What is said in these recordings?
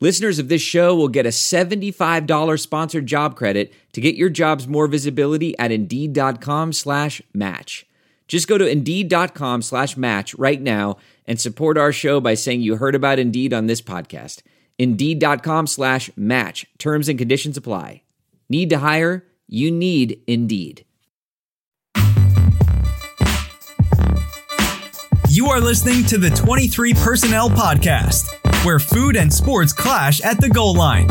Listeners of this show will get a $75 sponsored job credit to get your jobs more visibility at Indeed.com slash match. Just go to Indeed.com slash match right now and support our show by saying you heard about Indeed on this podcast. Indeed.com slash match. Terms and conditions apply. Need to hire? You need Indeed. You are listening to the 23 Personnel Podcast, where food and sports clash at the goal line.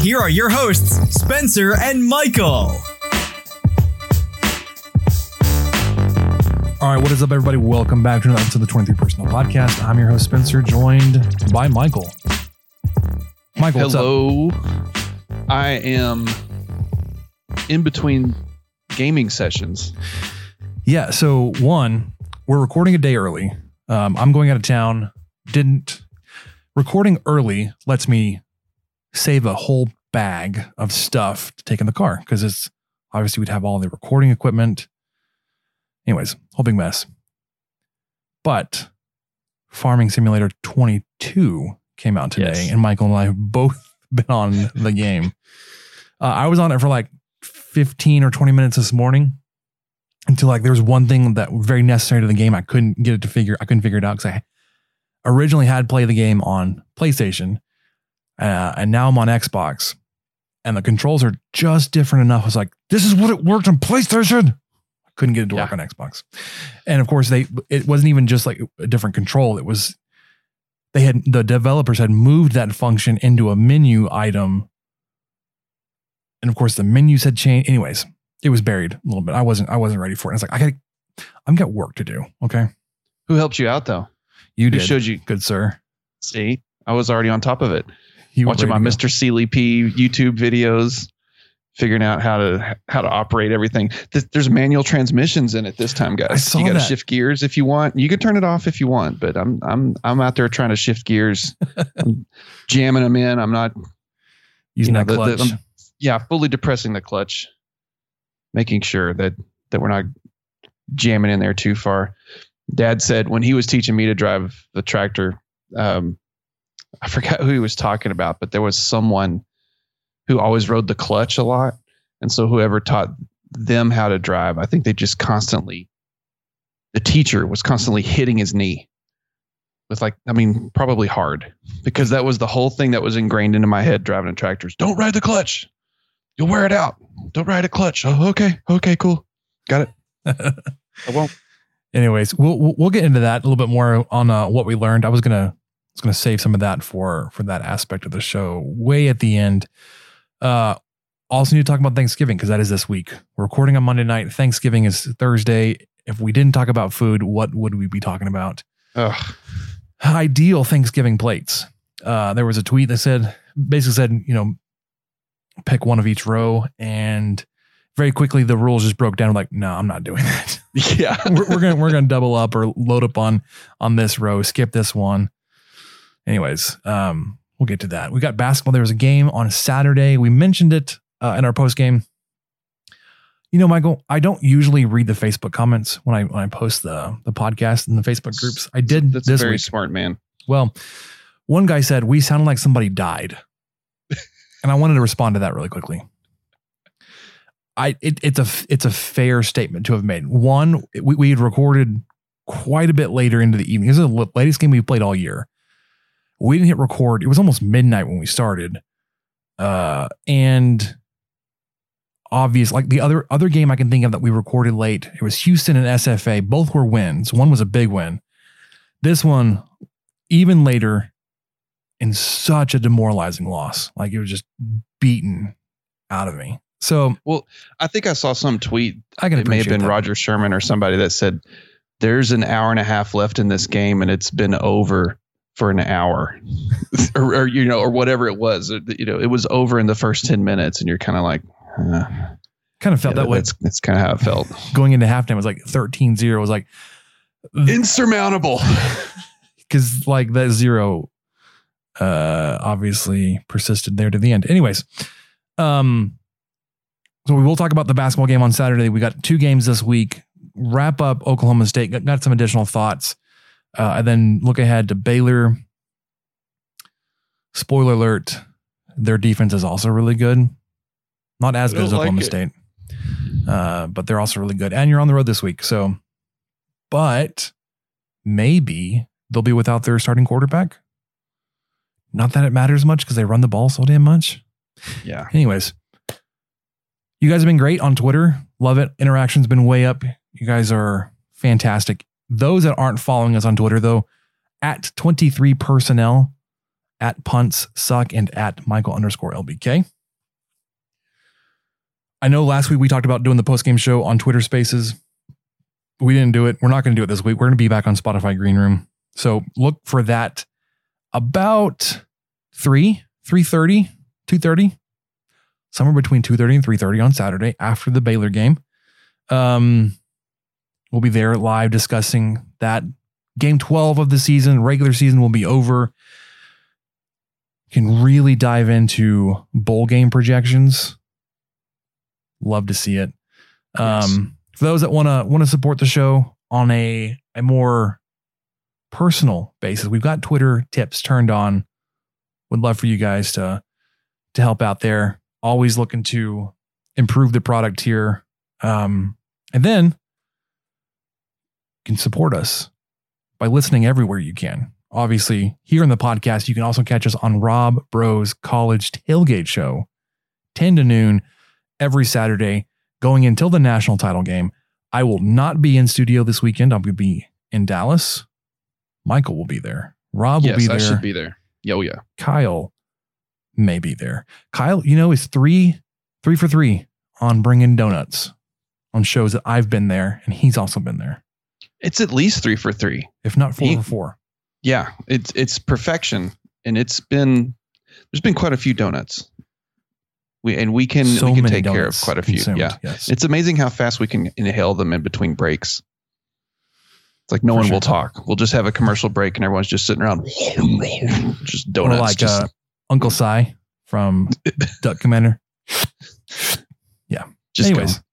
Here are your hosts, Spencer and Michael. All right, what is up, everybody? Welcome back to another episode of the 23 Personnel Podcast. I'm your host, Spencer, joined by Michael. Michael, what's up? Hello. I am in between gaming sessions. Yeah, so one, we're recording a day early. Um, I'm going out of town. Didn't recording early lets me save a whole bag of stuff to take in the car because it's obviously we'd have all the recording equipment. Anyways, whole big mess. But Farming Simulator 22 came out today, Yes. and Michael and I have both been on the game. Uh, I was on it for like 15 or 20 minutes this morning until like there was one thing that was very necessary to the game. I couldn't get it to figure. I couldn't figure it out because I originally had played the game on PlayStation, uh, and now I'm on Xbox, and the controls are just different enough. I was like, this is what it worked on PlayStation. I couldn't get it to work on Xbox, and of course they. It wasn't even just like a different control. It was they had the developers had moved that function into a menu item, and of course the menus had changed. Anyways, it was buried a little bit. I wasn't I wasn't ready for it. I was like, I got I've got work to do. Okay. Who helped you out though? You Who did. showed you? Good sir. See, I was already on top of it. You Watching my ready to go. Mr. Sealy P YouTube videos, figuring out how to how to operate everything. Th- There's manual transmissions in it this time, guys. I saw you got to shift gears if you want. You can turn it off if you want, but I'm I'm I'm out there trying to shift gears, I'm jamming them in. I'm not using you know, that the- the- clutch. um, yeah, fully depressing the clutch, making sure that that we're not jamming in there too far. Dad said when he was teaching me to drive the tractor, um, I forgot who he was talking about, but there was someone who always rode the clutch a lot, and so whoever taught them how to drive, I think they just constantly, the teacher was constantly hitting his knee with like, I mean, probably hard because that was the whole thing that was ingrained into my head driving a tractor is don't ride the clutch. You'll wear it out. Don't ride a clutch. Oh, okay. Okay, cool. Got it. I won't. Anyways, we'll we'll get into that a little bit more on uh, what we learned. I was gonna I was gonna save some of that for for that aspect of the show way at the end. Uh, also need to talk about Thanksgiving because that is this week. We're recording on Monday night. Thanksgiving is Thursday. If we didn't talk about food, what would we be talking about? Ugh. ideal Thanksgiving plates. Uh, there was a tweet that said, basically said, you know, pick one of each row. And very quickly, the rules just broke down. Like, no, I'm not doing that. Yeah. we're, we're gonna we're gonna double up or load up on on this row. Skip this one. Anyways, um, we'll get to that. We got basketball. There was a game on Saturday. We mentioned it uh, in our post game. You know, Michael, I don't usually read the Facebook comments when I when I post the the podcast in the Facebook groups. I did That's this very week. smart, man. Well, one guy said we sounded like somebody died, and I wanted to respond to that really quickly. I it, it's a it's a fair statement to have made. One, we we had recorded quite a bit later into the evening. This is the latest game we've played all year. We didn't hit record. It was almost midnight when we started, uh, and obvious like the other other game I can think of that we recorded late. It was Houston and SFA. Both were wins. One was a big win. This one, even later, in such a demoralizing loss. Like it was just beaten out of me. So Well, I think I saw some tweet. I can It may have been that. Rodger Sherman or somebody that said there's an hour and a half left in this game and it's been over for an hour or, or, you know or whatever it was you know it was over in the first 10 minutes and you're kind of like uh, Kind of felt Yeah, that way That's, that's kind of how it felt. going into halftime. It was like 13 0. It was like, Insurmountable. because like that zero uh obviously persisted there to the end anyways um so we will talk about the basketball game on saturday. We got two games this week. Wrap up oklahoma state. Got, got some additional thoughts. Uh and then look ahead to baylor. Spoiler alert their defense is also really good. Not as good as don't like oklahoma state. Uh but they're also really good. And you're on the road this week so. But maybe they'll be without their starting quarterback. Not that it matters much because they run the ball so damn much. Yeah. Anyways, you guys have been great on Twitter. Love it. Interaction's been way up. You guys are fantastic. Those that aren't following us on Twitter, though, at 23 personnel, at punts suck, and at Michael underscore LBK. I know last week we talked about doing the post game show on Twitter Spaces. We didn't do it. We're not going to do it this week. We're going to be back on Spotify Green Room. So look for that about 3, 3.30, 2.30, somewhere between 2.30 and 3.30 on Saturday after the Baylor game. Um, we'll be there live discussing that. Game 12 of the season, regular season will be over. Can really dive into bowl game projections. Love to see it. Um, for those that want to want to support the show on a a more personal basis, we've got Twitter tips turned on. Would love for you guys to to help out there. Always looking to improve the product here, um, and then you can support us by listening everywhere you can. Obviously, here in the podcast, you can also catch us on Rob Bros College Tailgate Show, ten to noon every Saturday going until the national title game. I will not be in studio this weekend. I'll be in Dallas. Michael will be there. Rob will yes, be there. I should be there. Oh, yeah. Kyle may be there. Kyle, you know, is three, three for three on bringing donuts on shows that I've been there and he's also been there. It's at least three for three. If not four He- for four. Yeah, it's it's perfection, and it's been there's been quite a few donuts. We and we can so we can take care of quite a few. consumed, Yeah, Yes. it's amazing how fast we can inhale them in between breaks. It's like no For one sure. will talk. We'll just have a commercial break, and everyone's just sitting around, just Or donuts. like just, uh, Uncle Si from Duck Commander. Yeah. Just Anyways, going.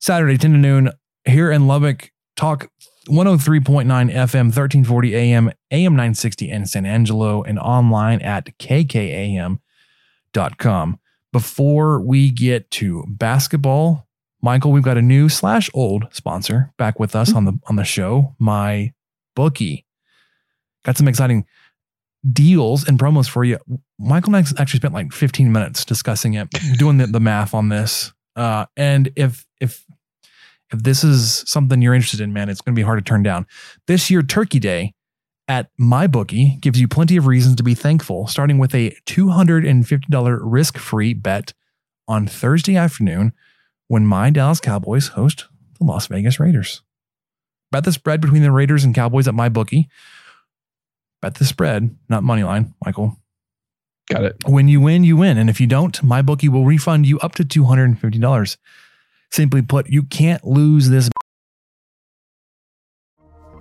Saturday, 10 to noon here in Lubbock. Talk 103.9 FM, 1340 AM, AM 960 in San Angelo, and online at kkam.com. Before we get to basketball, Michael, we've got a new slash old sponsor back with us hmm. on the on the show, my bookie. Got some exciting deals and promos for you. Michael and actually spent like 15 minutes discussing it, doing the, the math on this. Uh, and if if if this is something you're interested in, man, it's going to be hard to turn down. This year, Turkey Day at MyBookie gives you plenty of reasons to be thankful, starting with a $250 risk-free bet on Thursday afternoon when my Dallas Cowboys host the Las Vegas Raiders. Bet the spread between the Raiders and Cowboys at MyBookie. Bet the spread, not money line, Michael. Got it. When you win, you win. And if you don't, my bookie will refund you up to $250. Simply put, you can't lose this.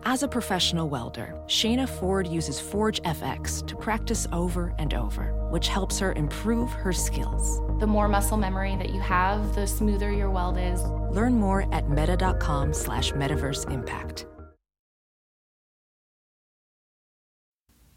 As a professional welder, Shayna Ford uses Forge FX to practice over and over, which helps her improve her skills. The more muscle memory that you have, the smoother your weld is. Learn more at meta.com slash metaverse impact.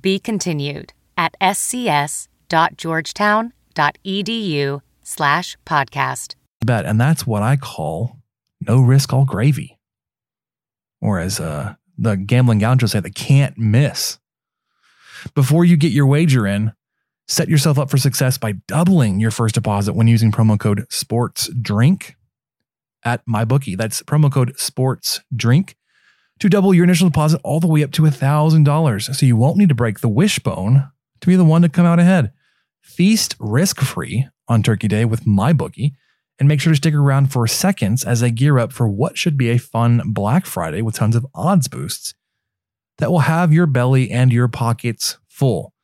Be continued at scs.georgetown.edu slash podcast. Bet. And that's what I call no risk, all gravy. Or as uh, the gambling gauchos say, the can't miss. Before you get your wager in, set yourself up for success by doubling your first deposit when using promo code SPORTSDRINK. at MyBookie. That's promo code sports drink to double your initial deposit all the way up to $1,000. So you won't need to break the wishbone to be the one to come out ahead. Feast risk free on Turkey Day with my MyBookie and make sure to stick around for seconds as they gear up for what should be a fun Black Friday with tons of odds boosts that will have your belly and your pockets full.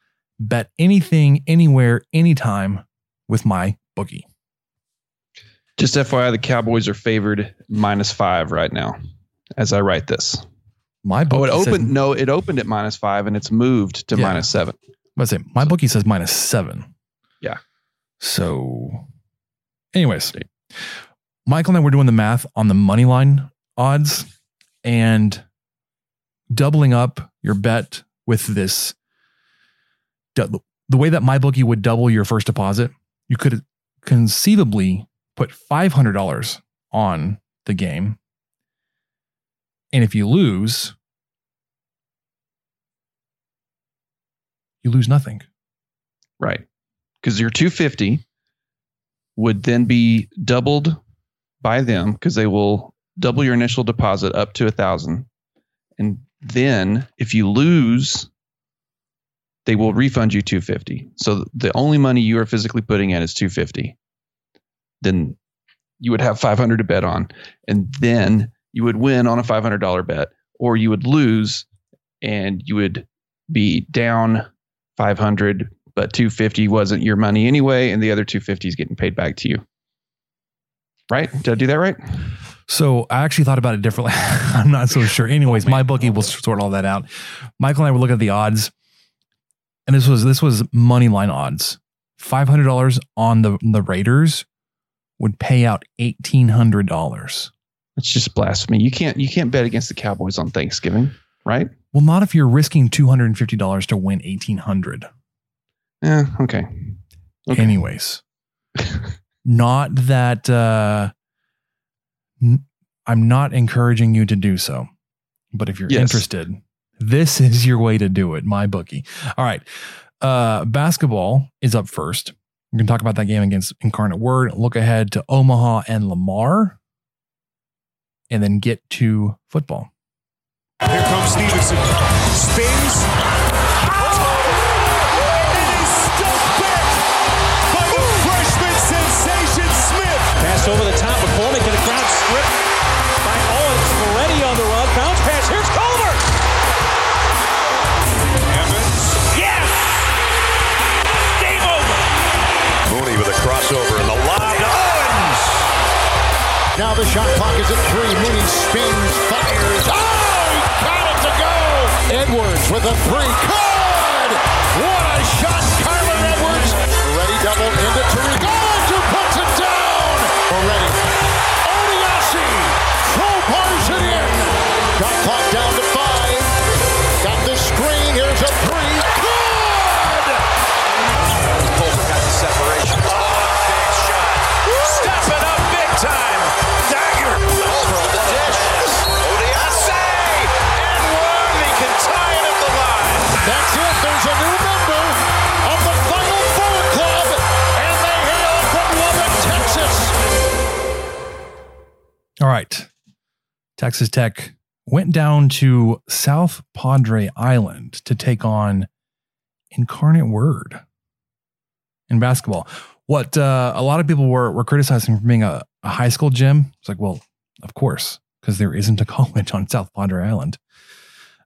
Bet anything, anywhere, anytime with my bookie. Just FYI, the Cowboys are favored minus five right now as I write this. My oh, book. Oh, bookie it opened. says, no, it opened at minus five and it's moved to Yeah. minus seven. Let's say my bookie says minus seven. Yeah. So, anyways, Michael and I were doing the math on the money line odds and doubling up your bet with this. The way that my bookie would double your first deposit, you could conceivably put five hundred dollars on the game, and if you lose, you lose nothing. Right. Because your 250 would then be doubled by them because they will double your initial deposit up to a thousand. And then if you lose, they will refund you 250. So the only money you are physically putting in is 250. Then you would have 500 to bet on. And then you would win on a $500 bet, or you would lose and you would be down 500 but 250 wasn't your money anyway and the other 250 is getting paid back to you right did i do that right So I actually thought about it differently. I'm not so sure. Anyways, my bookie will sort all that out. Michael and I were looking at the odds, and this was this was money line odds. Five hundred dollars on the the Raiders would pay out eighteen hundred dollars. It's just blasphemy you can't you can't bet against the cowboys on thanksgiving right Well, not if you're risking two hundred and fifty dollars to win eighteen hundred. yeah okay Okay. Anyways, not that uh, n- I'm not encouraging you to do so, but if you're Yes. interested, this is your way to do it. My bookie. All right, uh, basketball is up first. We're gonna talk about that game against Incarnate Word. Look ahead to Omaha and Lamar, and then get to football. Here comes Stevenson. Spins. Now the shot clock is at three. Mooney spins, fires. Oh, he got it to go. Edwards with a three. Good. What a shot, Kyler Edwards. Ready double into Tariq. Oh, Owens who puts it down. Already. Right. Texas Tech went down to South Padre Island to take on Incarnate Word in basketball. What uh, a lot of people were, were criticizing for being a, a high school gym. It's like, well, of course, because there isn't a college on South Padre Island.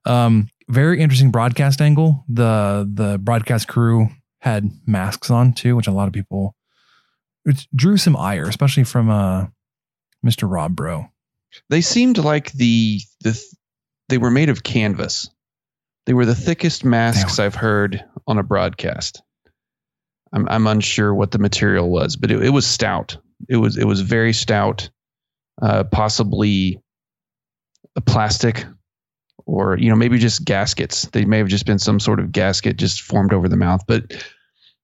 Um, very interesting broadcast angle. The the broadcast crew had masks on too, which a lot of people which drew some ire, especially from uh, Mr. Rob Bro. they seemed like the the they were made of canvas they were the thickest masks i've heard on a broadcast i'm i'm unsure what the material was but it, it was stout it was it was very stout uh possibly a plastic or you know maybe just gaskets they may have just been some sort of gasket just formed over the mouth but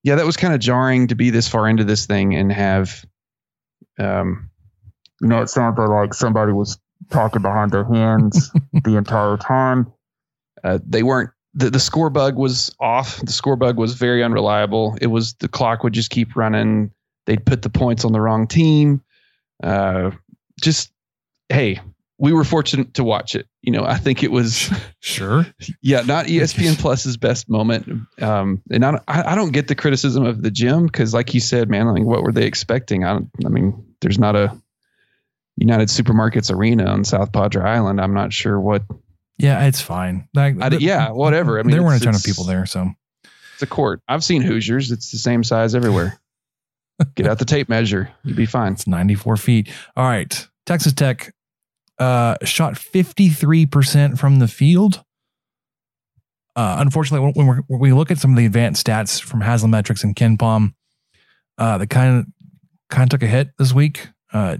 yeah that was kind of jarring to be this far into this thing and have um you know, it sounded like somebody was talking behind their hands the entire time. Uh, they weren't. The, the score bug was off. The score bug was very unreliable. It was the clock would just keep running. They'd put the points on the wrong team. Uh, just hey, we were fortunate to watch it. You know, I think it was sure. Yeah, not ESPN Plus's best moment. Um, and I, I don't get the criticism of the gym because, like you said, man, like what were they expecting? I, don't, I mean, there's not a United Supermarkets arena on South Padre Island. I'm not sure what. Yeah, it's fine. Like, I, yeah, whatever. I mean, there weren't a ton of people there, so It's a court. I've seen Hoosiers. It's the same size everywhere. Get out the tape measure. You'd be fine. it's 94 feet. All right, Texas Tech uh, shot 53% from the field. Uh, unfortunately, when, we're, when we look at some of the advanced stats from Haslametrics and KenPom, uh, they kind of kind of took a hit this week, uh,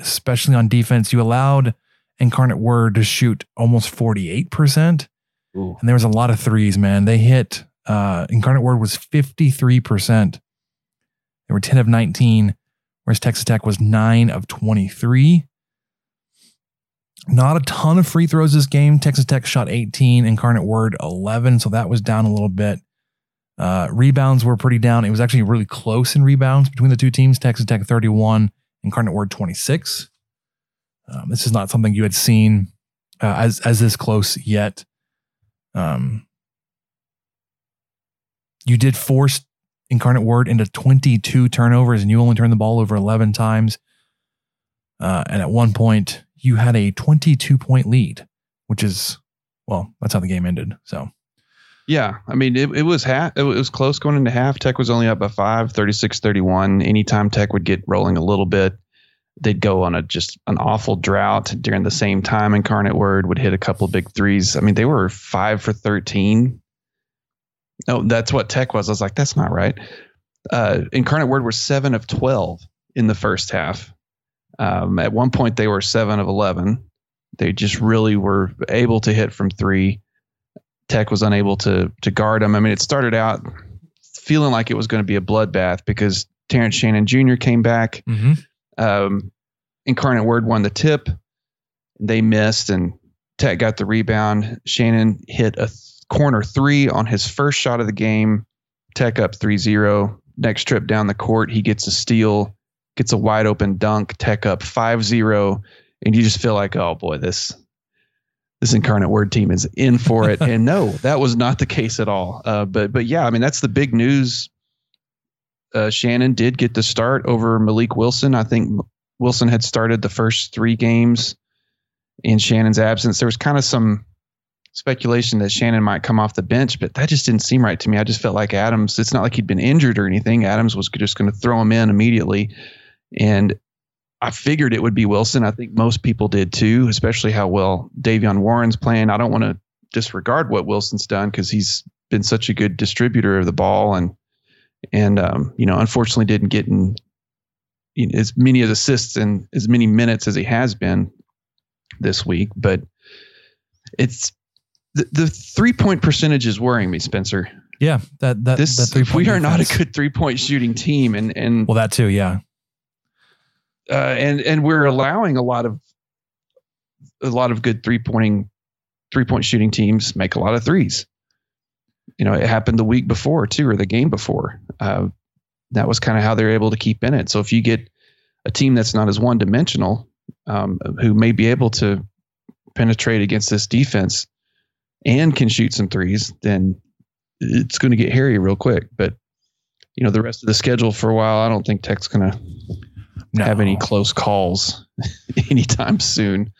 especially on defense. You allowed Incarnate Word to shoot almost 48%. Ooh. And there was a lot of threes, man. They hit uh Incarnate Word was 53%. They were 10 of 19, whereas Texas Tech was 9 of 23. Not a ton of free throws this game. Texas Tech shot 18, Incarnate Word 11, so that was down a little bit. Uh, rebounds were pretty down. It was actually really close in rebounds between the two teams. Texas Tech 31, Incarnate Word 26. Um, this is not something you had seen uh, as as this close yet. Um, you did force Incarnate Word into 22 turnovers, and you only turned the ball over 11 times. Uh, and at one point, you had a 22 point lead, which is, well, that's how the game ended. So, Yeah, I mean, it, it was half. It was close going into half. Tech was only up by five, 36-31. Anytime Tech would get rolling a little bit, they'd go on a just an awful drought during the same time. Incarnate Word would hit a couple big threes. I mean, they were five for thirteen. No, that's what Tech was. I was like, that's not right. Uh, Incarnate Word were seven of twelve in the first half. Um, at one point, they were seven of eleven. They just really were able to hit from three. Tech was unable to to guard them. I mean, it started out feeling like it was going to be a bloodbath because Terrence Shannon Jr. came back. Um, Incarnate Word won the tip. They missed, and Tech got the rebound. Shannon hit a th- corner three on his first shot of the game. Tech up 3 0. Next trip down the court, he gets a steal, gets a wide open dunk. Tech up 5 0. And you just feel like, oh boy, this this incarnate word team is in for it. and no, that was not the case at all. Uh, but but yeah, I mean that's the big news. Uh, Shannon did get the start over Mylik Wilson. I think Wilson had started the first three games in Shannon's absence. There was kind of some speculation that Shannon might come off the bench, but that just didn't seem right to me. I just felt like Adams. It's not like he'd been injured or anything. Adams was just going to throw him in immediately, and I figured it would be Wilson. I think most people did too, especially how well Davion Warren's playing. I don't want to disregard what Wilson's done because he's been such a good distributor of the ball and and um, you know unfortunately didn't get in you know, as many as assists and as many minutes as he has been this week. But it's the, the three point percentage is worrying me, Spencer. yeah, that that This that we are not a good three point shooting team, and and Well, that too, yeah. Uh, and and we're allowing a lot of a lot of good three pointing three point shooting teams make a lot of threes. You know, it happened the week before too, or the game before. Uh, that was kind of how they're able to keep in it. So if you get a team that's not as one dimensional, um, who may be able to penetrate against this defense and can shoot some threes, then it's going to get hairy real quick. But you know, the rest of the schedule for a while, I don't think Tech's going to No. have any close calls anytime soon.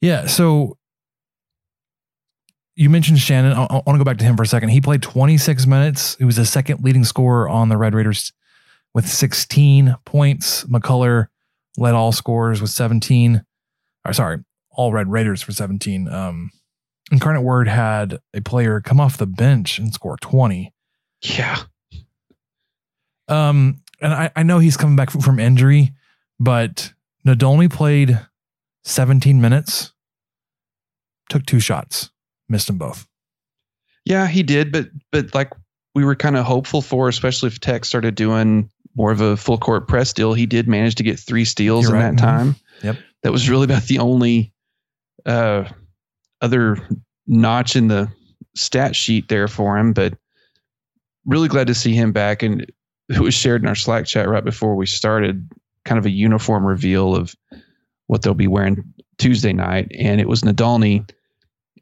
Yeah. So you mentioned Shannon. I, I want to go back to him for a second. He played 26 minutes. He was the second leading scorer on the Red Raiders with 16 points. McCullar led all scorers with 17. Or sorry, all Red Raiders for 17. Um, Incarnate Word had a player come off the bench and score 20. Yeah. Um, and I, I know he's coming back from injury, but Nadolny played 17 minutes, took two shots, missed them both. Yeah, he did, but but like we were kind of hopeful for, especially if Tech started doing more of a full court press deal. He did manage to get three steals You're in right. that Mhm. time. Yep. That was really about the only uh, other notch in the stat sheet there for him. But really glad to see him back. And it was shared in our Slack chat right before we started. kind of a uniform reveal of what they'll be wearing Tuesday night, and it was Nadolny,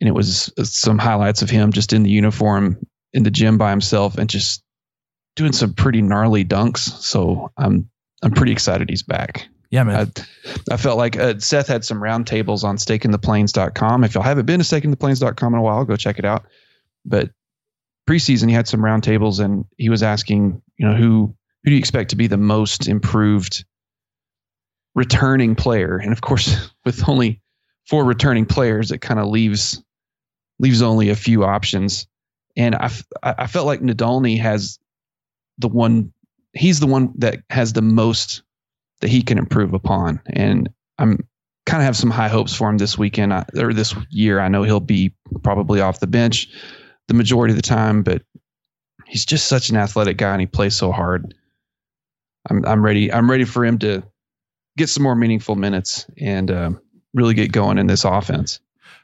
and it was uh, some highlights of him just in the uniform in the gym by himself and just doing some pretty gnarly dunks. So I'm I'm pretty excited he's back. Yeah, man. I, I felt like uh, Seth had some roundtables on stakingtheplains.com. If y'all haven't been to stakingtheplains.com in a while, go check it out. But preseason, he had some roundtables and he was asking, you know, who who do you expect to be the most improved returning player? And of course, with only four returning players, it kind of leaves leaves only a few options. And I, I felt like Nadolny has the one he's the one that has the most that he can improve upon. And I'm kind of have some high hopes for him this weekend I, or this year. I know he'll be probably off the bench the majority of the time, but he's just such an athletic guy and he plays so hard. I'm I'm ready. I'm ready for him to get some more meaningful minutes and uh, really get going in this offense.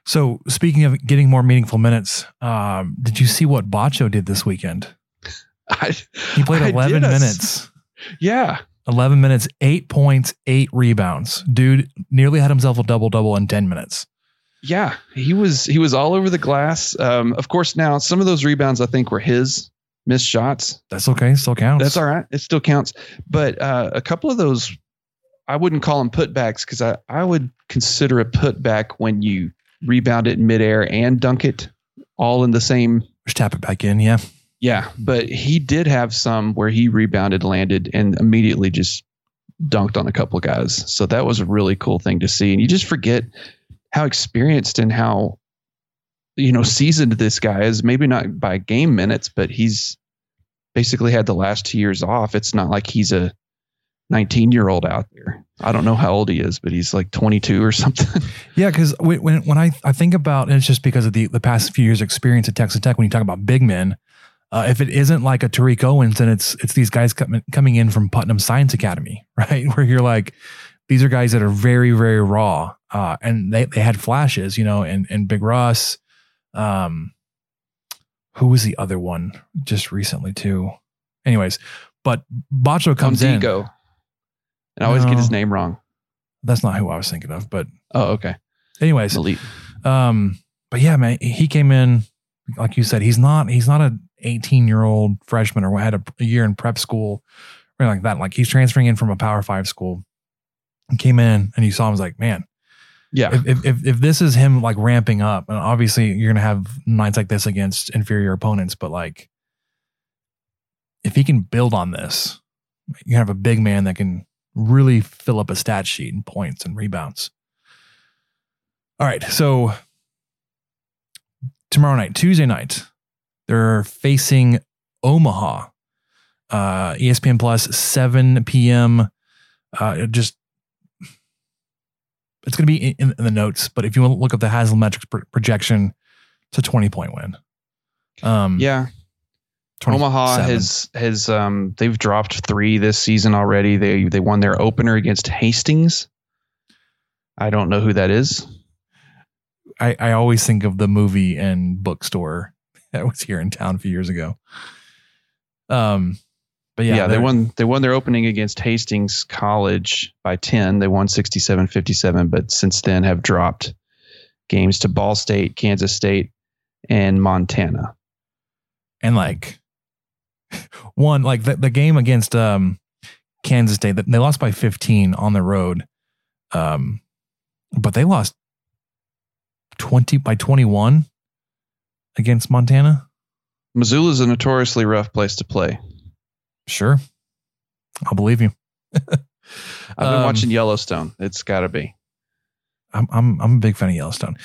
So speaking of getting more meaningful minutes, um, did you see what Batcho did this weekend? I, He played 11 did a s- minutes. Yeah. 11 minutes, eight points, eight rebounds. Dude nearly had himself a double double in 10 minutes. Yeah, he was he was all over the glass. Um, of course, now some of those rebounds I think were his missed shots. That's okay. Still counts. That's all right. It still counts. But uh, a couple of those, I wouldn't call them putbacks because I, I would consider a putback when you rebound it in midair and dunk it all in the same. Just tap it back in. Yeah. Yeah, but he did have some where he rebounded, landed, and immediately just dunked on a couple of guys. So that was a really cool thing to see. And you just forget how experienced and how you know seasoned this guy is. Maybe not by game minutes, but he's basically had the last two years off. It's not like he's a 19 year old out there. I don't know how old he is, but he's like 22 or something. Yeah, because when when I, I think about and it's just because of the the past few years' experience at Texas Tech. When you talk about big men, uh, if it isn't like a Tariq Owens, then it's it's these guys coming coming in from Putnam Science Academy, right? Where you're like, these are guys that are very very raw, uh, and they they had flashes, you know, and and Big Russ, um, who was the other one just recently too? Anyways, but Batcho comes in. Digo. And I always get his name wrong. That's not who I was thinking of, but Oh, okay. anyways, Elite. Um, but yeah, man, he came in, like you said, he's not he's not a 18 year old freshman or had a, a year in prep school or anything like that. Like he's transferring in from a Power Five school. He came in and you saw him was like, man, Yeah. if, if if this is him like ramping up, and obviously you're gonna have nights like this against inferior opponents, but like if he can build on this, you have a big man that can really fill up a stat sheet and points and rebounds. All right, so tomorrow night, Tuesday night, they're facing Omaha. Uh, ESPN Plus, 7 p.m. Uh, just it's going to be in, in the notes, but if you want to look up the Haslametrics pro- projection, it's a 20 point win. Um, Yeah. 27. Omaha has has um they've dropped three this season already. They they won their opener against Hastings. I don't know who that is. I, I always think of the movie and bookstore that was here in town a few years ago. Um, but yeah, Yeah, they won they won their opening against Hastings College by 10. They won 67-57, but since then have dropped games to Ball State, Kansas State, and Montana. and like one like the, the game against um Kansas State they lost by 15 on the road um but they lost 20 by 21 against Montana Missoula's a notoriously rough place to play. Sure I'll believe you I've been Um, watching Yellowstone. It's got to be. I'm I'm I'm a big fan of Yellowstone.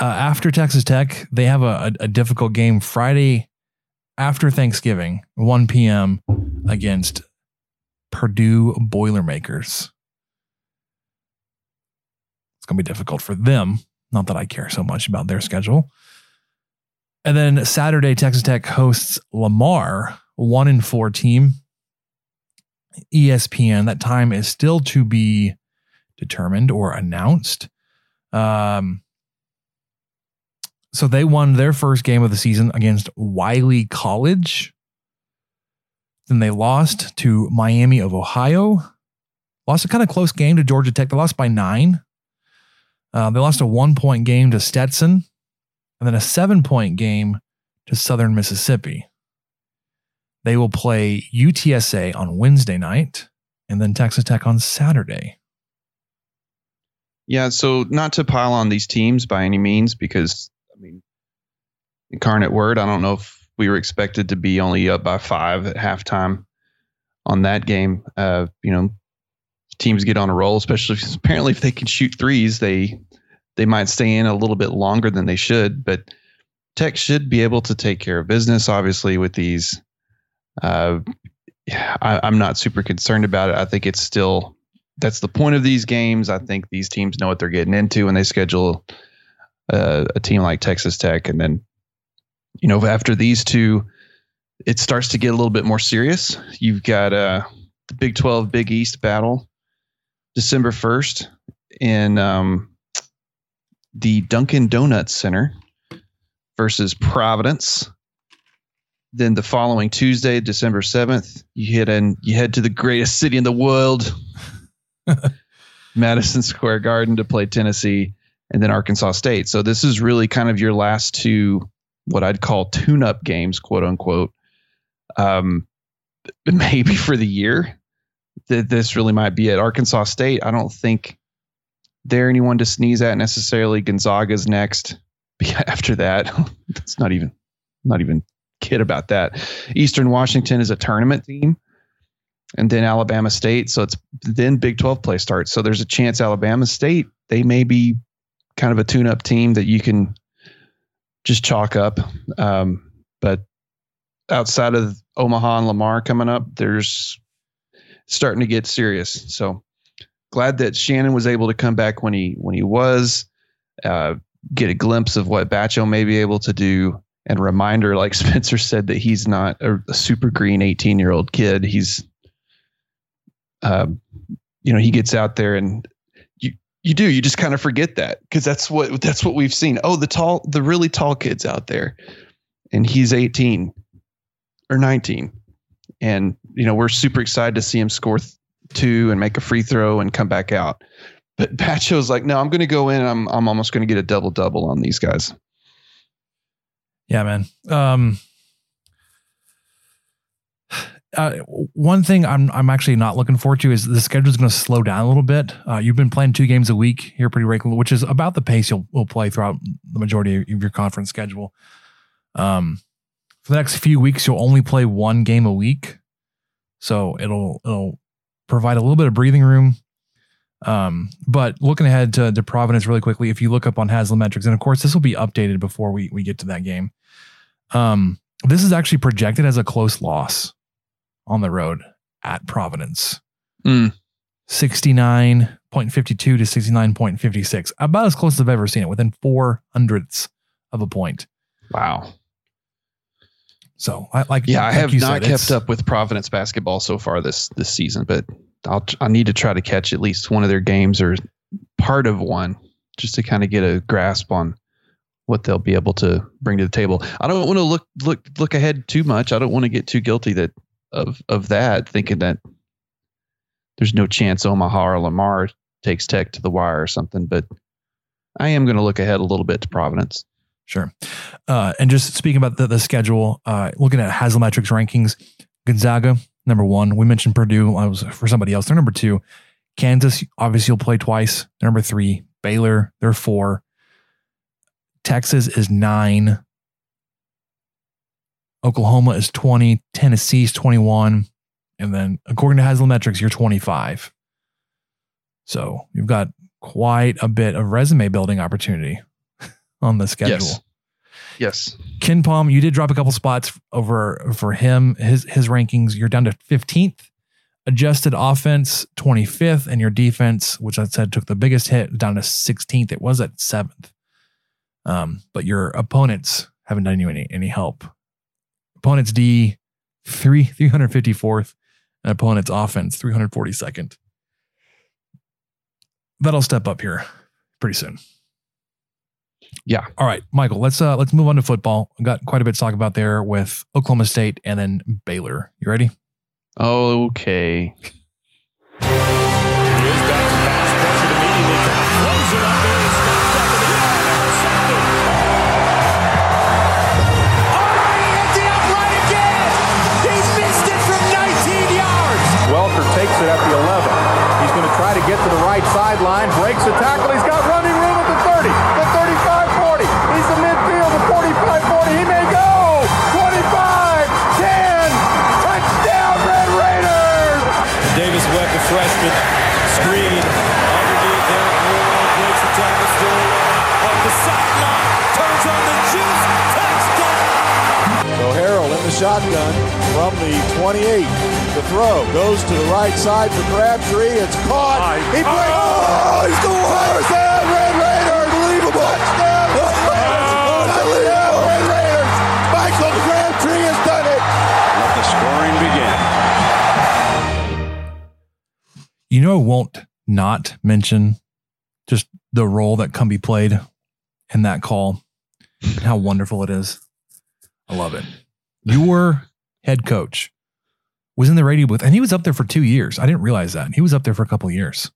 Uh, after Texas Tech, they have a, a, a difficult game Friday after Thanksgiving, 1 p.m. against Purdue Boilermakers. It's gonna be difficult for them. Not that I care so much about their schedule. And then Saturday, Texas Tech hosts Lamar, one in four team. ESPN. That time is still to be determined or announced. Um, so they won their first game of the season against Wiley College. Then they lost to Miami of Ohio. lost a kind of close game to Georgia Tech. They lost by nine. Uh, they lost a one point game to Stetson, and then a seven point game to Southern Mississippi. They will play UTSA on Wednesday night and then Texas Tech on Saturday. Yeah, so not to pile on these teams by any means, because I mean, incarnate word. I don't know if we were expected to be only up by five at halftime on that game. Uh, you know, teams get on a roll, especially if, apparently if they can shoot threes, they they might stay in a little bit longer than they should. But Tech should be able to take care of business, obviously, with these. Uh, I, I'm not super concerned about it. I think it's still that's the point of these games. I think these teams know what they're getting into when they schedule uh, a team like Texas Tech, and then you know after these two, it starts to get a little bit more serious. You've got uh, the Big Twelve Big East battle, December first in um, the Dunkin' Donuts Center versus Providence. Then the following Tuesday, December seventh, you hit and you head to the greatest city in the world, Madison Square Garden, to play Tennessee, and then Arkansas State. So this is really kind of your last two, what I'd call tune-up games, quote unquote. Um, maybe for the year, that this really might be it. Arkansas State, I don't think they're anyone to sneeze at necessarily. Gonzaga's next. After that, it's not even not even kid about that. Eastern Washington is a tournament team, and then Alabama State. So it's then Big Twelve play starts. So there's a chance Alabama State they may be kind of a tune-up team that you can just chalk up. Um, but outside of Omaha and Lamar coming up, there's starting to get serious. So glad that Shannon was able to come back when he when he was, uh, get a glimpse of what Batcho may be able to do, and reminder, like Spencer said, that he's not a, a super green 18 year old kid. He's, um, you know, he gets out there and you you do you just kind of forget that because that's what that's what we've seen. Oh, the tall, the really tall kids out there, and he's 18 or 19 and you know we're super excited to see him score th- two and make a free throw and come back out. But Batcho's like, no, I'm going to go in. I'm I'm almost going to get a double double on these guys. Yeah, man. Um, uh, one thing I'm I'm actually not looking forward to is the schedule is going to slow down a little bit. Uh, you've been playing two games a week here pretty regularly, which is about the pace you'll will play throughout the majority of your conference schedule. Um, for the next few weeks, you'll only play one game a week, so it'll it'll provide a little bit of breathing room. Um, but looking ahead to, to Providence really quickly, if you look up on Haslametrics, and of course this will be updated before we we get to that game. Um, this is actually projected as a close loss on the road at Providence. Mm. 69.52 to 69.56. About as close as I've ever seen it, within four hundredths of a point. Wow. So I like Yeah, I have not said, kept up with Providence basketball so far this this season, but I'll I need to try to catch at least one of their games or part of one just to kind of get a grasp on what they'll be able to bring to the table. I don't want to look look look ahead too much. I don't want to get too guilty that of of that, thinking that there's no chance Omaha or Lamar takes Tech to the wire or something. But I am going to look ahead a little bit to Providence. Sure. Uh, and just speaking about the, the schedule, uh, looking at Haslametrics rankings, Gonzaga, number one. We mentioned Purdue. I was for somebody else. They're number two. Kansas, obviously, you'll play twice. They're number three. Baylor, they're four. Texas is nine. Oklahoma is 20. Tennessee is 21. And then, according to Haslametrics, you're 25. So you've got quite a bit of resume building opportunity on the schedule. Yes. Yes. KenPom, you did drop a couple spots over for him. His his rankings, you're down to 15th. Adjusted offense, 25th, and your defense, which I said took the biggest hit, down to 16th. It was at seventh. Um, but your opponents haven't done you any any help. Opponents D, three 354th, and opponents offense, 342nd. That'll step up here pretty soon. Yeah. All right, Michael. Let's uh let's move on to football. We've got quite a bit to talk about there with Oklahoma State and then Baylor. You ready? Okay. Welker takes it at the 11. He's going to try to get to the right sideline, breaks the tackle. Shotgun from the 28. The throw goes to the right side for Crabtree. It's caught. He breaks. Oh! oh, he's the worst. Touchdown, Red Raiders. Unbelievable. Touchdown, Red Raiders. Unbelievable. Red Raiders. Michael Crabtree has done it. Let the scoring begin. You know, it won't not mention just the role that Cumbie played in that call and how wonderful it is. I love it. Your head coach was in the radio booth and he was up there for two years. I didn't realize that. He was up there for a couple of years.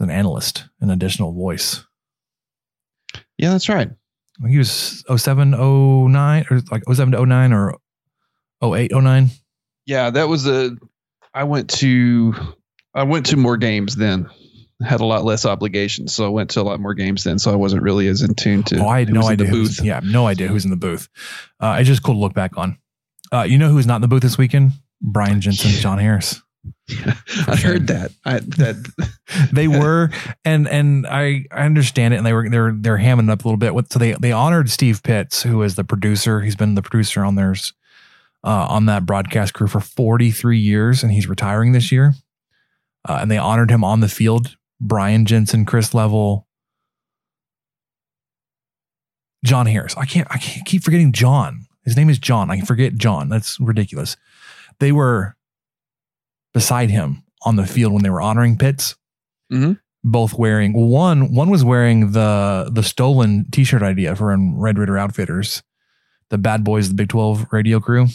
As an analyst, an additional voice. Yeah, that's right. He was 07, 09, or like 07 to 09 or 08, 09. Yeah, that was a. I went to, I went to more games then. Had a lot less obligations, so I went to a lot more games then. So I wasn't really as in tune to. Oh, I had no idea. The booth. yeah, no idea who's in the booth. Uh, it's just cool to look back on. Uh, you know who's not in the booth this weekend? Brian Jensen, John Harris. I heard that. I that They were, and and I I understand it, and they were they're they're hamming it up a little bit. With so they they honored Steve Pitts, who is the producer. He's been the producer on theirs, uh, on that broadcast crew for forty three years, and he's retiring this year. Uh, and they honored him on the field. Brian Jensen, Chris Level, John Harris. I can't I can't keep forgetting John. His name is John. I can forget John. That's ridiculous. They were beside him on the field when they were honoring Pitts. Mhm. Both wearing one. One was wearing the the stolen T-shirt idea for Red Raider Outfitters, the Bad Boys, the Big Twelve radio crew.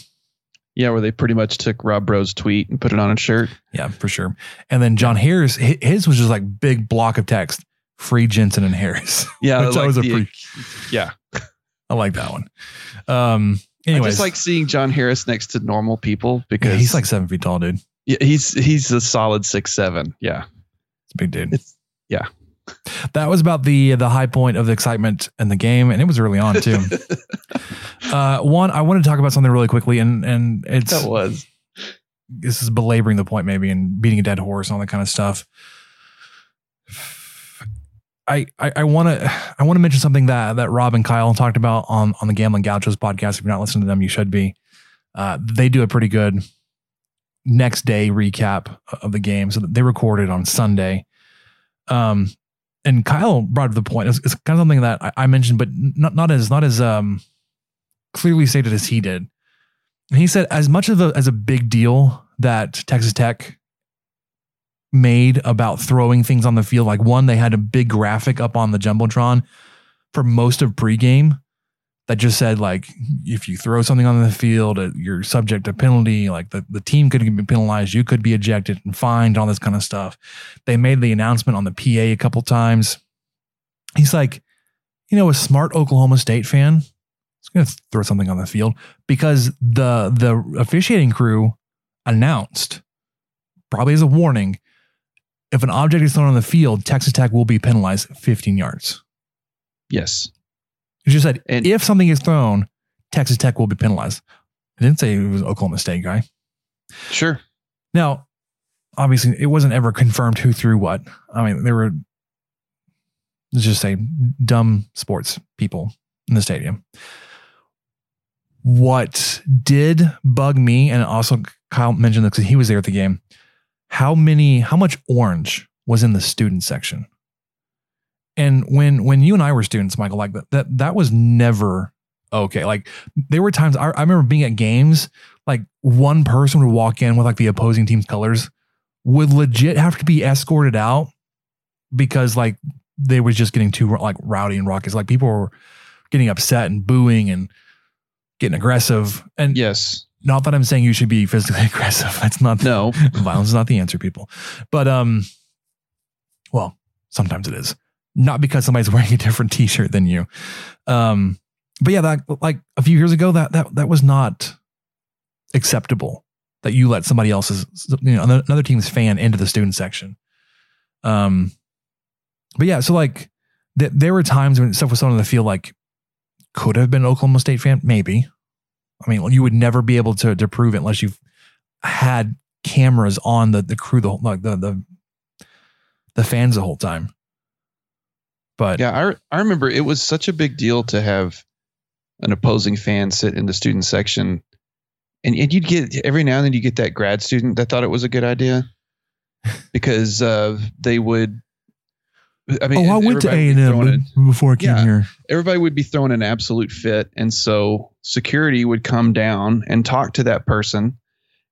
Yeah, where they pretty much took Rob Bro's tweet and put it on a shirt. Yeah, for sure. And then John Harris, his was just like big block of text: free Jensen and Harris. Yeah, Which like was a the- pretty. yeah. I like that one. Um. Anyways, I just like seeing John Harris next to normal people yeah, because he's like seven feet tall, dude. yeah, he's he's a solid six seven. Yeah, It's a big dude. It's- yeah. That was about the the high point of the excitement in the game, and it was early on too. uh, one, I want to talk about something really quickly, and and it's that was this is belaboring the point maybe and beating a dead horse and all that kind of stuff. I I want to I want to mention something that that Rob and Kyle talked about on on the Gambling Gauchos podcast. If you're not listening to them, you should be. Uh, they do a pretty good next day recap of the game. So they recorded on Sunday. Um, and Kyle brought up the point. It's, it's kind of something that I, I mentioned, but not not as not as um clearly stated as he did. And he said as much of a as a big deal that Texas Tech made about throwing things on the field. Like one, they had a big graphic up on the jumbotron for most of pregame that just said like if you throw something on the field, uh, you're subject to penalty. Like the, the team could be penalized, you could be ejected and fined, all this kind of stuff. They made the announcement on the PA a couple times. He's like, you know, a smart Oklahoma State fan is going to throw something on the field because the the officiating crew announced, probably as a warning, if an object is thrown on the field, Texas Tech will be penalized 15 yards. yes. Just said And- if something is thrown, Texas Tech will be penalized. I didn't say it was Oklahoma State guy. Sure. Now, obviously, it wasn't ever confirmed who threw what. I mean, there were let's just say dumb sports people in the stadium. What did bug me, and also Kyle mentioned this because he was there at the game. How many, how much orange was in the student section? And when when you and I were students, Michael, like that that that was never okay. Like there were times I, I remember being at games, like one person would walk in with like the opposing team's colors, would legit have to be escorted out because like they was just getting too like rowdy and raucous. Like people were getting upset and booing and getting aggressive. And Yes. not that I'm saying you should be physically aggressive. That's not No. violence is not the answer, people. But um, well, sometimes it is. Not because somebody's wearing a different T-shirt than you. Um, but yeah, that like a few years ago, that that that was not acceptable. That you let somebody else's, you know, another team's fan into the student section. Um, But yeah, so like th- there were times when stuff was thrown on the field like could have been Oklahoma State fan, maybe. I mean, you would never be able to to prove it unless you've had cameras on the the crew the like the the the fans the whole time. But Yeah, I, re- I remember it was such a big deal to have an opposing fan sit in the student section. And, and you'd get every now and then you get that grad student that thought it was a good idea because uh, they would. I mean, oh, I went to A and M before I came Yeah. here. everybody would be throwing an absolute fit. And so security would come down and talk to that person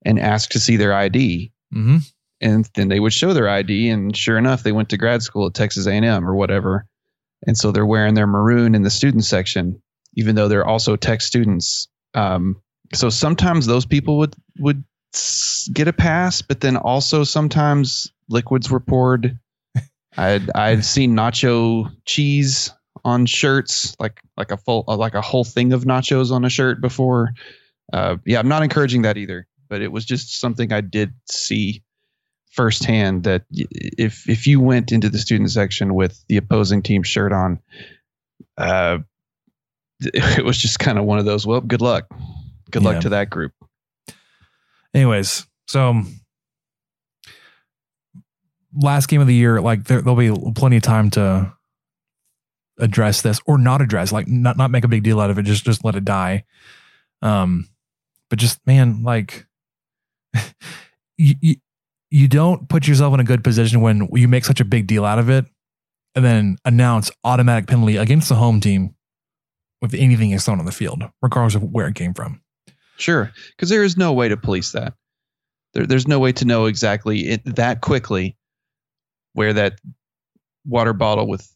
and ask to see their ID. hmm And then they would show their ID. And sure enough, they went to grad school at Texas A&M or whatever. And so they're wearing their maroon in the student section, even though they're also tech students. Um, so sometimes those people would, would get a pass, but then also sometimes liquids were poured. I'd I'd seen nacho cheese on shirts, like like a full like a whole thing of nachos on a shirt before. Uh, yeah, I'm not encouraging that either, but it was just something I did see firsthand. That if if you went into the student section with the opposing team shirt on, uh, it was just kind of one of those. Well, good luck, good Yeah. luck to that group. Anyways, so last game of the year, like there, there'll be plenty of time to address this or not address, like not not make a big deal out of it, just just let it die. Um, but just man, like you, you you don't put yourself in a good position when you make such a big deal out of it, and then announce automatic penalty against the home team with anything is thrown on the field, regardless of where it came from. Sure, because there is no way to police that. There, there's no way to know exactly it, that quickly where that water bottle with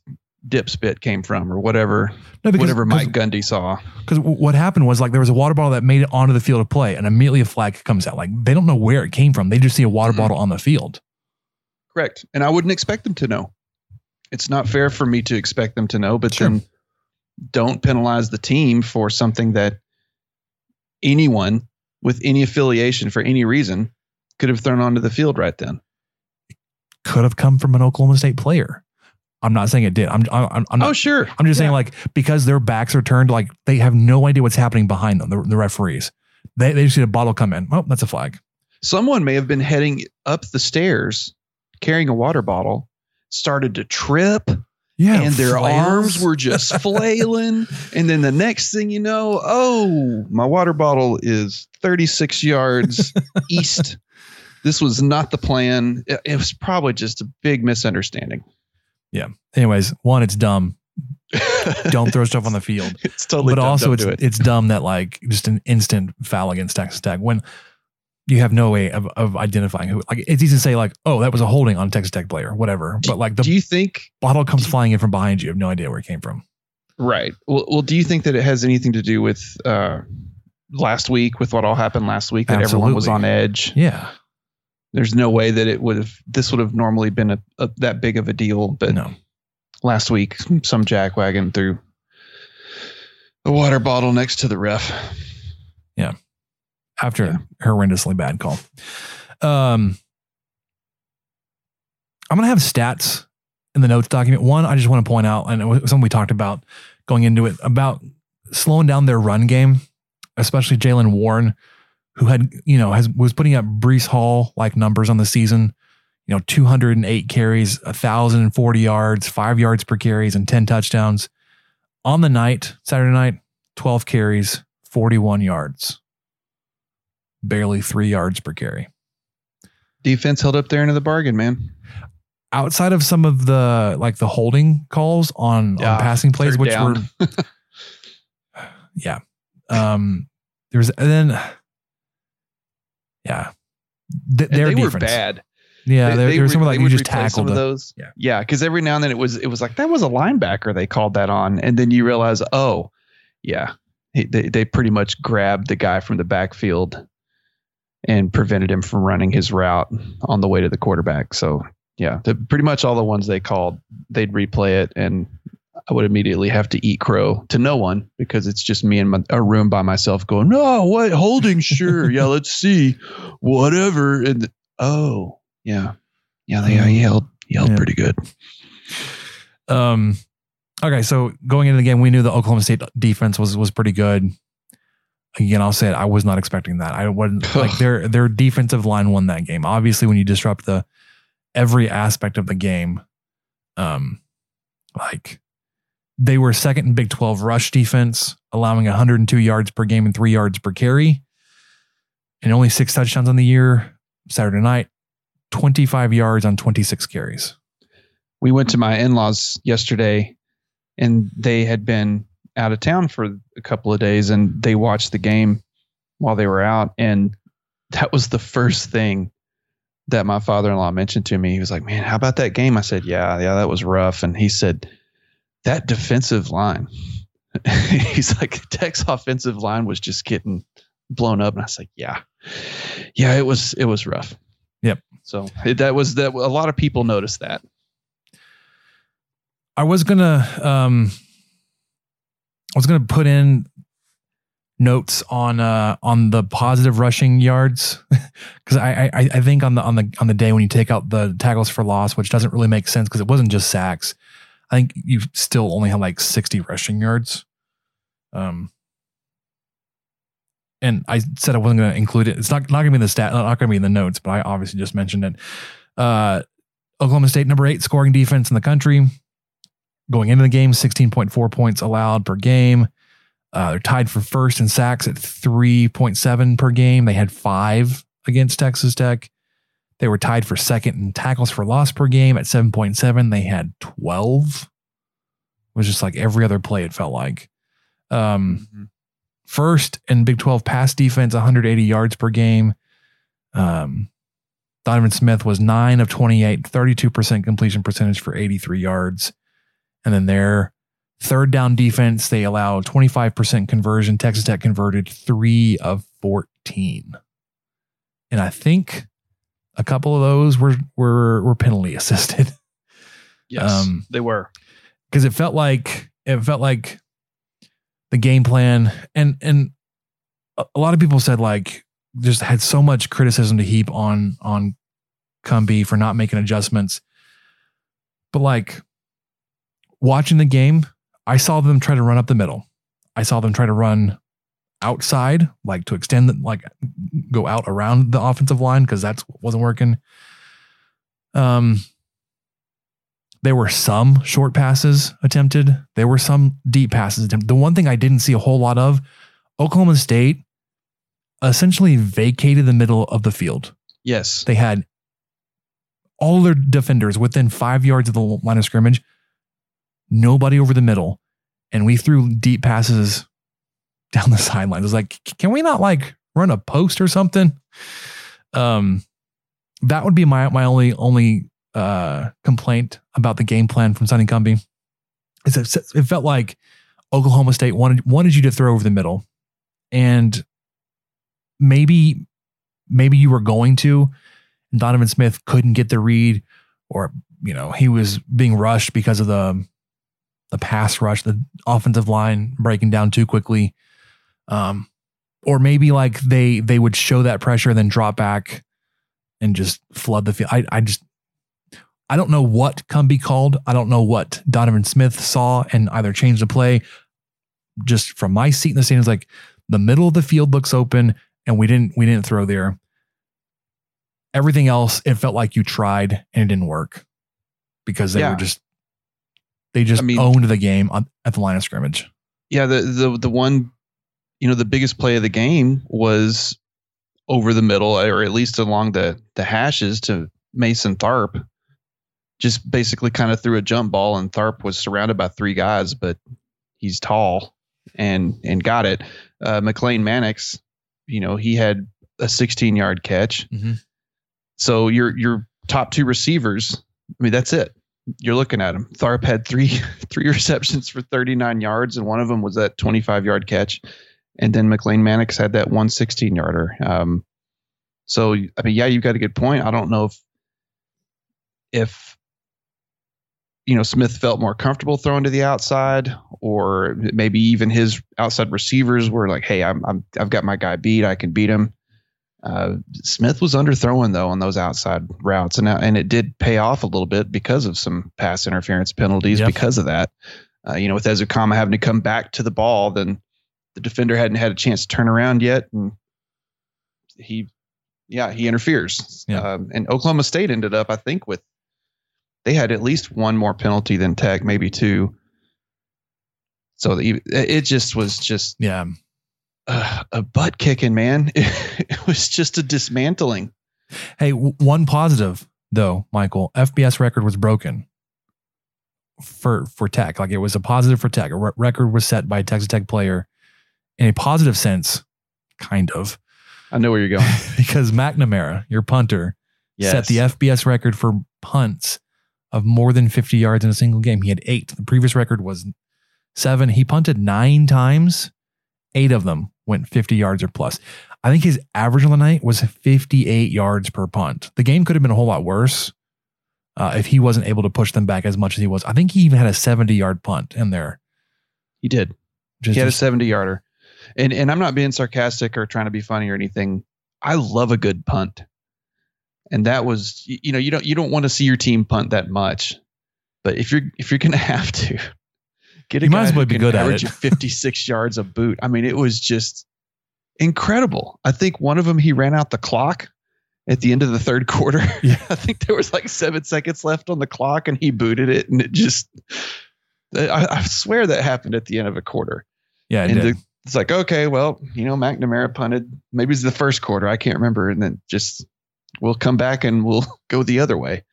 dip spit came from, or whatever, No, because- whatever Mike Gundy saw. Because what happened was like there was a water bottle that made it onto the field of play, and immediately a flag comes out. Like they don't know where it came from; they just see a water mm-hmm. bottle on the field. Correct, and I wouldn't expect them to know. It's not fair for me to expect them to know, but then don't penalize the team for something that anyone with any affiliation for any reason could have thrown onto the field right then. Could have come from an Oklahoma State player. I'm not saying it did. I'm. I'm. I'm oh, not, oh, sure. I'm just saying like because their backs are turned, like they have no idea what's happening behind them. The, the referees, they they just see a bottle come in. Oh, that's a flag. someone may have been heading up the stairs carrying a water bottle, started to trip, Yeah, and their flails. arms were just flailing. and then the next thing you know, oh, my water bottle is 36 yards east. This was not the plan. It was probably just a big misunderstanding. Yeah. Anyways, one, it's dumb. Don't throw stuff on the field. It's totally But dumb. also, it's do it. it's dumb that like just an instant foul against Texas Tech when you have no way of, of identifying who. Like it's easy to say like, oh, that was a holding on a Texas Tech player, whatever. But like the do you think bottle comes flying in from behind you, you have no idea where it came from. Right. Well, well, do you think that it has anything to do with uh, last week, with what all happened last week, that everyone was on edge? Yeah. There's no way that it would have. This would have normally been a, a that big of a deal, but No. last week some jackwagon threw a water bottle next to the ref. Yeah. After a horrendously bad call. Um, I'm going to have stats in the notes document. One, I just want to point out, and it was something we talked about going into it, about slowing down their run game, especially Jaylen Warren, who had, you know, has was putting up Breece Hall like numbers on the season, you know, 208 carries, 1,040 yards, five yards per carries, and 10 touchdowns. On the night, Saturday night, 12 carries, 41 yards, barely three yards per carry. Defense held up there into the bargain, man. outside of some of the like the holding calls on, Yeah, on passing plays, which down. were yeah. Um there's and then yeah. Th- their they defense. were bad. Yeah, there, there was some re- like you just replay some tackled of those. Yeah. yeah, because every now and then it was it was like that was a linebacker they called that on, and then you realize, oh, yeah, he, they they pretty much grabbed the guy from the backfield and prevented him from running his route on the way to the quarterback. So yeah, the, pretty much all the ones they called, they'd replay it, and I would immediately have to eat crow to no one because it's just me in my, a room by myself going, no, what holding? Sure, yeah, let's see, whatever, and oh yeah, yeah, they uh, yelled yelled Yeah. pretty good. Um, okay, so going into the game, we knew the Oklahoma State defense was was pretty good. Again, I'll say it. I was not expecting that. I wasn't like their their defensive line won that game. Obviously, when you disrupt the every aspect of the game, um, like they were second in Big 12 rush defense, allowing 102 yards per game and three yards per carry, and only six touchdowns on the year. Saturday night, 25 yards on 26 carries. we went to my in-laws yesterday and they had been out of town for a couple of days and they watched the game while they were out and that was the first thing that my father-in-law mentioned to me he was like man how about that game i said yeah yeah that was rough and he said that defensive line he's like tech's offensive line was just getting blown up and i was like yeah yeah it was it was rough Yep. so it, that was that a lot of people noticed that I was gonna um I was gonna put in notes on uh on the positive rushing yards because I, I I think on the on the on the day when you take out the tackles for loss, which doesn't really make sense because it wasn't just sacks. I think you still only had like 60 rushing yards. Um and I said I wasn't going to include it. It's not not going to be in the stat, not going to be in the notes, but I obviously just mentioned it. Uh, Oklahoma State, number eight scoring defense in the country, going into the game, 16.4 points allowed per game. Uh, they're tied for first in sacks at 3.7 per game. They had five against Texas Tech. They were tied for second in tackles for loss per game at 7.7. They had 12. It was just like every other play, it felt like. Um, First in Big 12 pass defense, 180 yards per game. Um, Donovan Smith was 9 of 28, 32% completion percentage for 83 yards. And then their third down defense, they allowed 25% conversion. Texas Tech converted 3 of 14. And I think a couple of those were were were penalty assisted. yes Um, they were because it felt like it felt like the game plan and and a lot of people said like just had so much criticism to heap on on Cumbie for not making adjustments. But like watching the game, I saw them try to run up the middle. I saw them try to run outside, like to extend the, like go out around the offensive line because that's wasn't working. Um there were some short passes attempted. There were some deep passes attempted. The one thing I didn't see a whole lot of, Oklahoma State essentially vacated the middle of the field. yes They had all their defenders within five yards of the line of scrimmage, nobody over the middle. And we threw deep passes down the sidelines. It was like, can we not like run a post or something? Um, that would be my my only only uh complaint about the game plan from Sonny Cumbie. Is that it felt like Oklahoma State wanted wanted you to throw over the middle, and maybe maybe you were going to, Donovan Smith couldn't get the read, or you know he was being rushed because of the the pass rush, the offensive line breaking down too quickly. Um, or maybe like they they would show that pressure and then drop back and just flood the field. I I just I don't know what Cumbie called. I don't know what Donovan Smith saw and either changed the play. Just from my seat in the stands, like the middle of the field looks open and we didn't we didn't throw there. Everything else, it felt like you tried and it didn't work because they Yeah. were just they just I mean- owned the game on, at the line of scrimmage. yeah the the the one you know the biggest play of the game was over the middle or at least along the the hashes to Mason Tharp just basically kind of threw a jump ball and Tharp was surrounded by three guys but he's tall and and got it uh McLane Mannix you know he had a 16 yard catch Mhm. so your your top two receivers I mean that's it you're looking at him. Tharp had three three receptions for 39 yards, and one of them was that 25 yard catch. And then McLane Mannix had that 116 yarder. Um, so I mean, yeah, you got a good point. I don't know if if you know Smith felt more comfortable throwing to the outside, or maybe even his outside receivers were like, "Hey, I'm, I'm I've got my guy beat. I can beat him." Uh, Smith was underthrowing though on those outside routes, and and it did pay off a little bit because of some pass interference penalties. Yep. Because of that, uh, you know, with Ezukanma having to come back to the ball, then the defender hadn't had a chance to turn around yet, and he, yeah, he interferes. Yeah. Um, and Oklahoma State ended up, I think, with they had at least one more penalty than Tech, maybe two. So the, it just was just Yeah. uh, a butt kicking, man. It, was just a dismantling. Hey, w- one positive though, Michael. FBS record was broken for for Tech. Like it was a positive for Tech. A re- record was set by a Texas Tech player in a positive sense, kind of, I know where you're going. because McNamara, your punter, set the FBS record for punts of more than 50 yards in a single game. He had eight. The previous record was seven. He punted nine times. Eight of them went 50 yards or plus. I think his average on the night was 58 yards per punt. The game could have been a whole lot worse uh, if he wasn't able to push them back as much as he was. I think he even had a 70 yard punt in there. He did. Just, he had a 70 yarder. And and I'm not being sarcastic or trying to be funny or anything. I love a good punt. And that was you know, you don't you don't want to see your team punt that much. But if you're if you're gonna have to get a You guy might as well be good at average it. 56 yards a boot. I mean, it was just incredible. I think one of them he ran out the clock at the end of the third quarter. Yeah. I think there was like seven seconds left on the clock and he booted it and it just I, I swear that happened at the end of a quarter. yeah, and did. the, it's like, okay, well, you know, McNamara punted. Maybe it's the first quarter. I can't remember. And then just we'll come back and we'll go the other way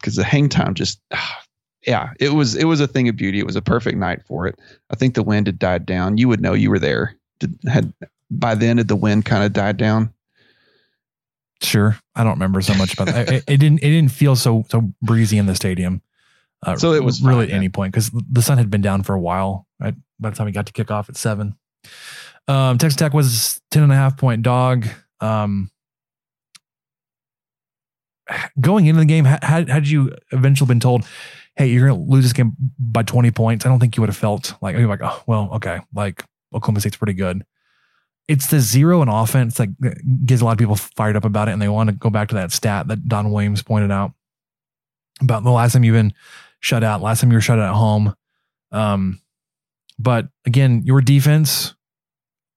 because the hang time just, yeah, it was it was a thing of beauty. It was a perfect night for it. I think the wind had died down. You would know you were there. Did, had by then had the wind kind of died down? Sure. I don't remember so much about that. It, it didn't it didn't feel so so breezy in the stadium. Uh, So it was really fine, at any point because the sun had been down for a while right, by the time we got to kick off at seven. Um, Texas Tech was 10 and a half point dog. Um, going into the game, had, had had you eventually been told, hey, you're going to lose this game by 20 points? I don't think you would have felt like, you're like, oh, well, okay. Like Oklahoma State's pretty good. It's the zero in offense that gets a lot of people fired up about it. And they want to go back to that stat that Don Williams pointed out about the last time you've been shut out, last time you were shut out at home. Um, but again, your defense,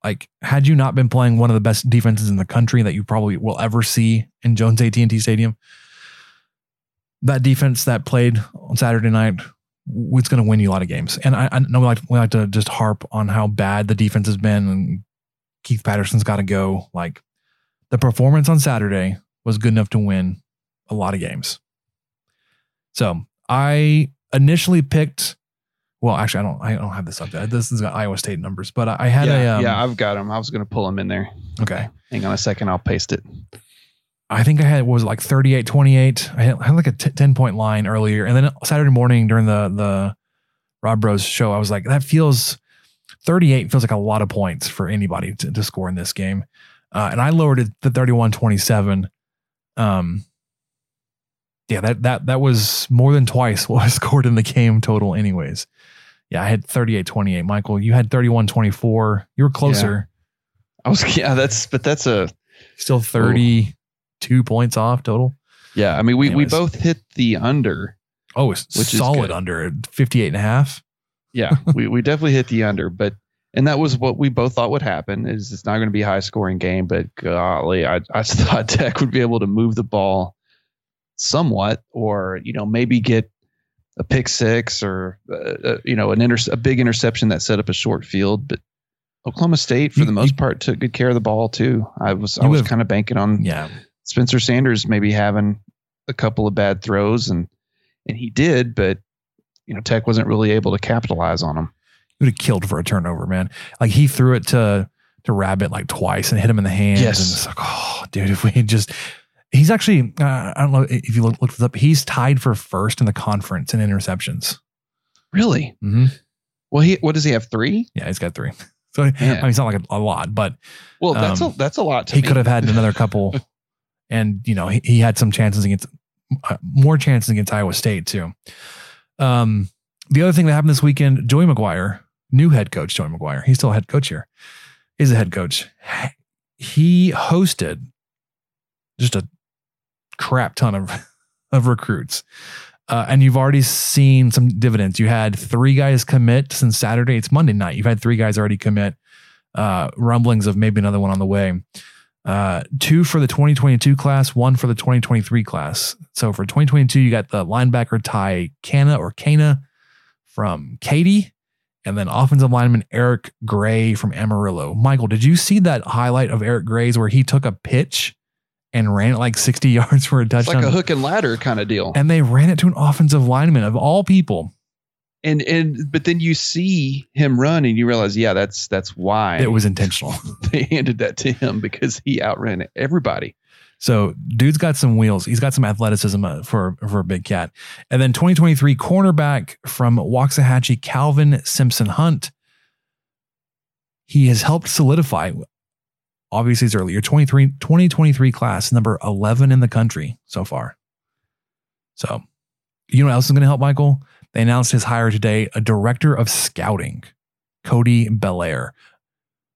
like had you not been playing one of the best defenses in the country that you probably will ever see in Jones AT&T Stadium, that defense that played on Saturday night, it's going to win you a lot of games. And I, I know we like we like to just harp on how bad the defense has been, and Keith Patterson's got to go. Like the performance on Saturday was good enough to win a lot of games. So I initially picked. Well, actually, I don't. I don't have this up there. This is got Iowa State numbers, but I, I had yeah, a. Um, yeah, I've got them. I was going to pull them in there. okay. Hang on a second. I'll paste it. I think I had was it, like 38 28. I had, I had like a t- 10 point line earlier. And then Saturday morning during the the Rob Bros show, I was like, that feels 38 feels like a lot of points for anybody to, to score in this game. Uh, and I lowered it to 31 27. Um, yeah, that that that was more than twice what I scored in the game total, anyways. Yeah, I had 38 28. Michael, you had 31 24. You were closer, I was yeah. That's but that's a still 32 points off total. yeah. I mean, we we both hit the under. Oh, it's Which solid under at 58 and a half. Yeah, we, we definitely hit the under, but and that was what we both thought would happen. Is it's not going to be a high scoring game, but golly, I I thought Tech would be able to move the ball somewhat, or you know maybe get a pick six or uh, uh, you know an inter- a big interception that set up a short field, but. Oklahoma State, for You- the most you- part, took good care of the ball too. I was I was kind of banking on Yeah. Spencer Sanders maybe having a couple of bad throws, and and he did, but you know Tech wasn't really able to capitalize on him. He would have killed for a turnover, man. Like he threw it to to Rabbit like twice and hit him in the hands. Yes. And it's like, oh, dude, if we just. He's actually, uh, I don't know if you look, looked this up, he's tied for first in the conference in interceptions. Really? Mm-hmm. Well, he what does he have three? Yeah, he's got three. So, I mean, it's not like a, a lot, but Well, that's Um, a that's a lot. To he me. could have had another couple. and, you know, he, he had some chances against, uh, more chances against Iowa State, too. Um, the other thing that happened this weekend, Joey McGuire, new head coach Joey McGuire, he's still a head coach here, is a head coach. he hosted just a crap ton of of recruits. Uh, and you've already seen some dividends. You had three guys commit since Saturday. It's Monday night. You've had three guys already commit. Uh, rumblings of maybe another one on the way. Uh, two for the 2022 class, one for the 2023 class. So for 2022, you got the linebacker Ty Cana or Cana from Katy, and then offensive lineman Eric Gray from Amarillo. Michael, did you see that highlight of Eric Gray's where he took a pitch and ran it like 60 yards for a It's touchdown? like a hook and ladder kind of deal. and they ran it to an offensive lineman of all people. And and but then you see him run and you realize, yeah, that's that's why It was intentional. they handed that to him because he outran everybody. So, dude's got some wheels. He's got some athleticism uh, for for a big cat. And then 2023 cornerback from Waxahachie, Calvin Simpson Hunt. He has helped solidify. Obviously, it's early. Your 23, 2023 class, number 11 in the country so far. So, you know what else is going to help, Michael? They announced his hire today, a director of scouting, Cody Belair.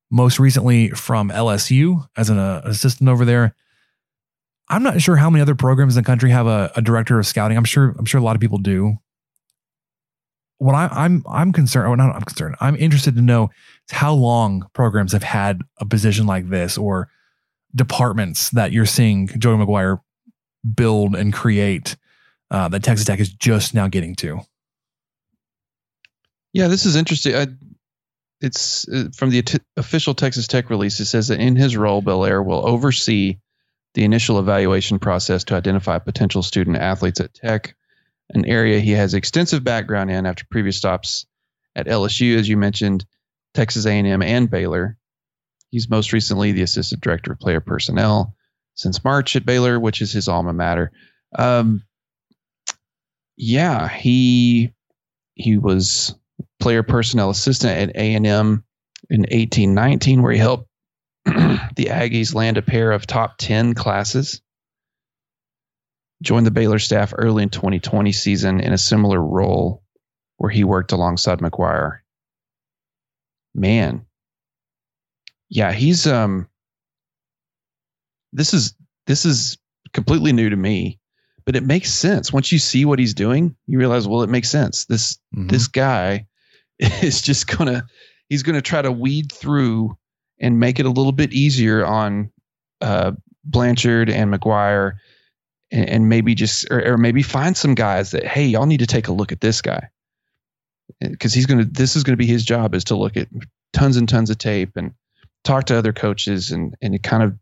Most recently from LSU as an uh, assistant over there. I'm not sure how many other programs in the country have a, a director of scouting. I'm sure I'm sure a lot of people do. What I, I'm I'm concerned, or not I'm concerned. I'm interested to know how long programs have had a position like this, or departments that you're seeing Joey McGuire build and create uh, that Texas Tech is just now getting to. Yeah, this is interesting. I, it's uh, from the t- official Texas Tech release. It says that in his role, Belair will oversee the initial evaluation process to identify potential student athletes at Tech, an area he has extensive background in after previous stops at LSU, as you mentioned, Texas A&M, and Baylor. He's most recently the assistant director of player personnel since March at Baylor, which is his alma mater. Um, yeah, he he was player personnel assistant at A&M in 1819 where he helped the Aggies land a pair of top 10 classes. Joined the Baylor staff early in 2020 season in a similar role where he worked alongside McGuire. Man. Yeah, he's um this is this is completely new to me, but it makes sense. Once you see what he's doing, you realize, well, it makes sense. This this guy is just gonna he's gonna try to weed through and make it a little bit easier on uh, Blanchard and McGuire, and, and maybe just or, or maybe find some guys that hey, y'all need to take a look at this guy because he's gonna this is gonna be his job is to look at tons and tons of tape and talk to other coaches and and kind of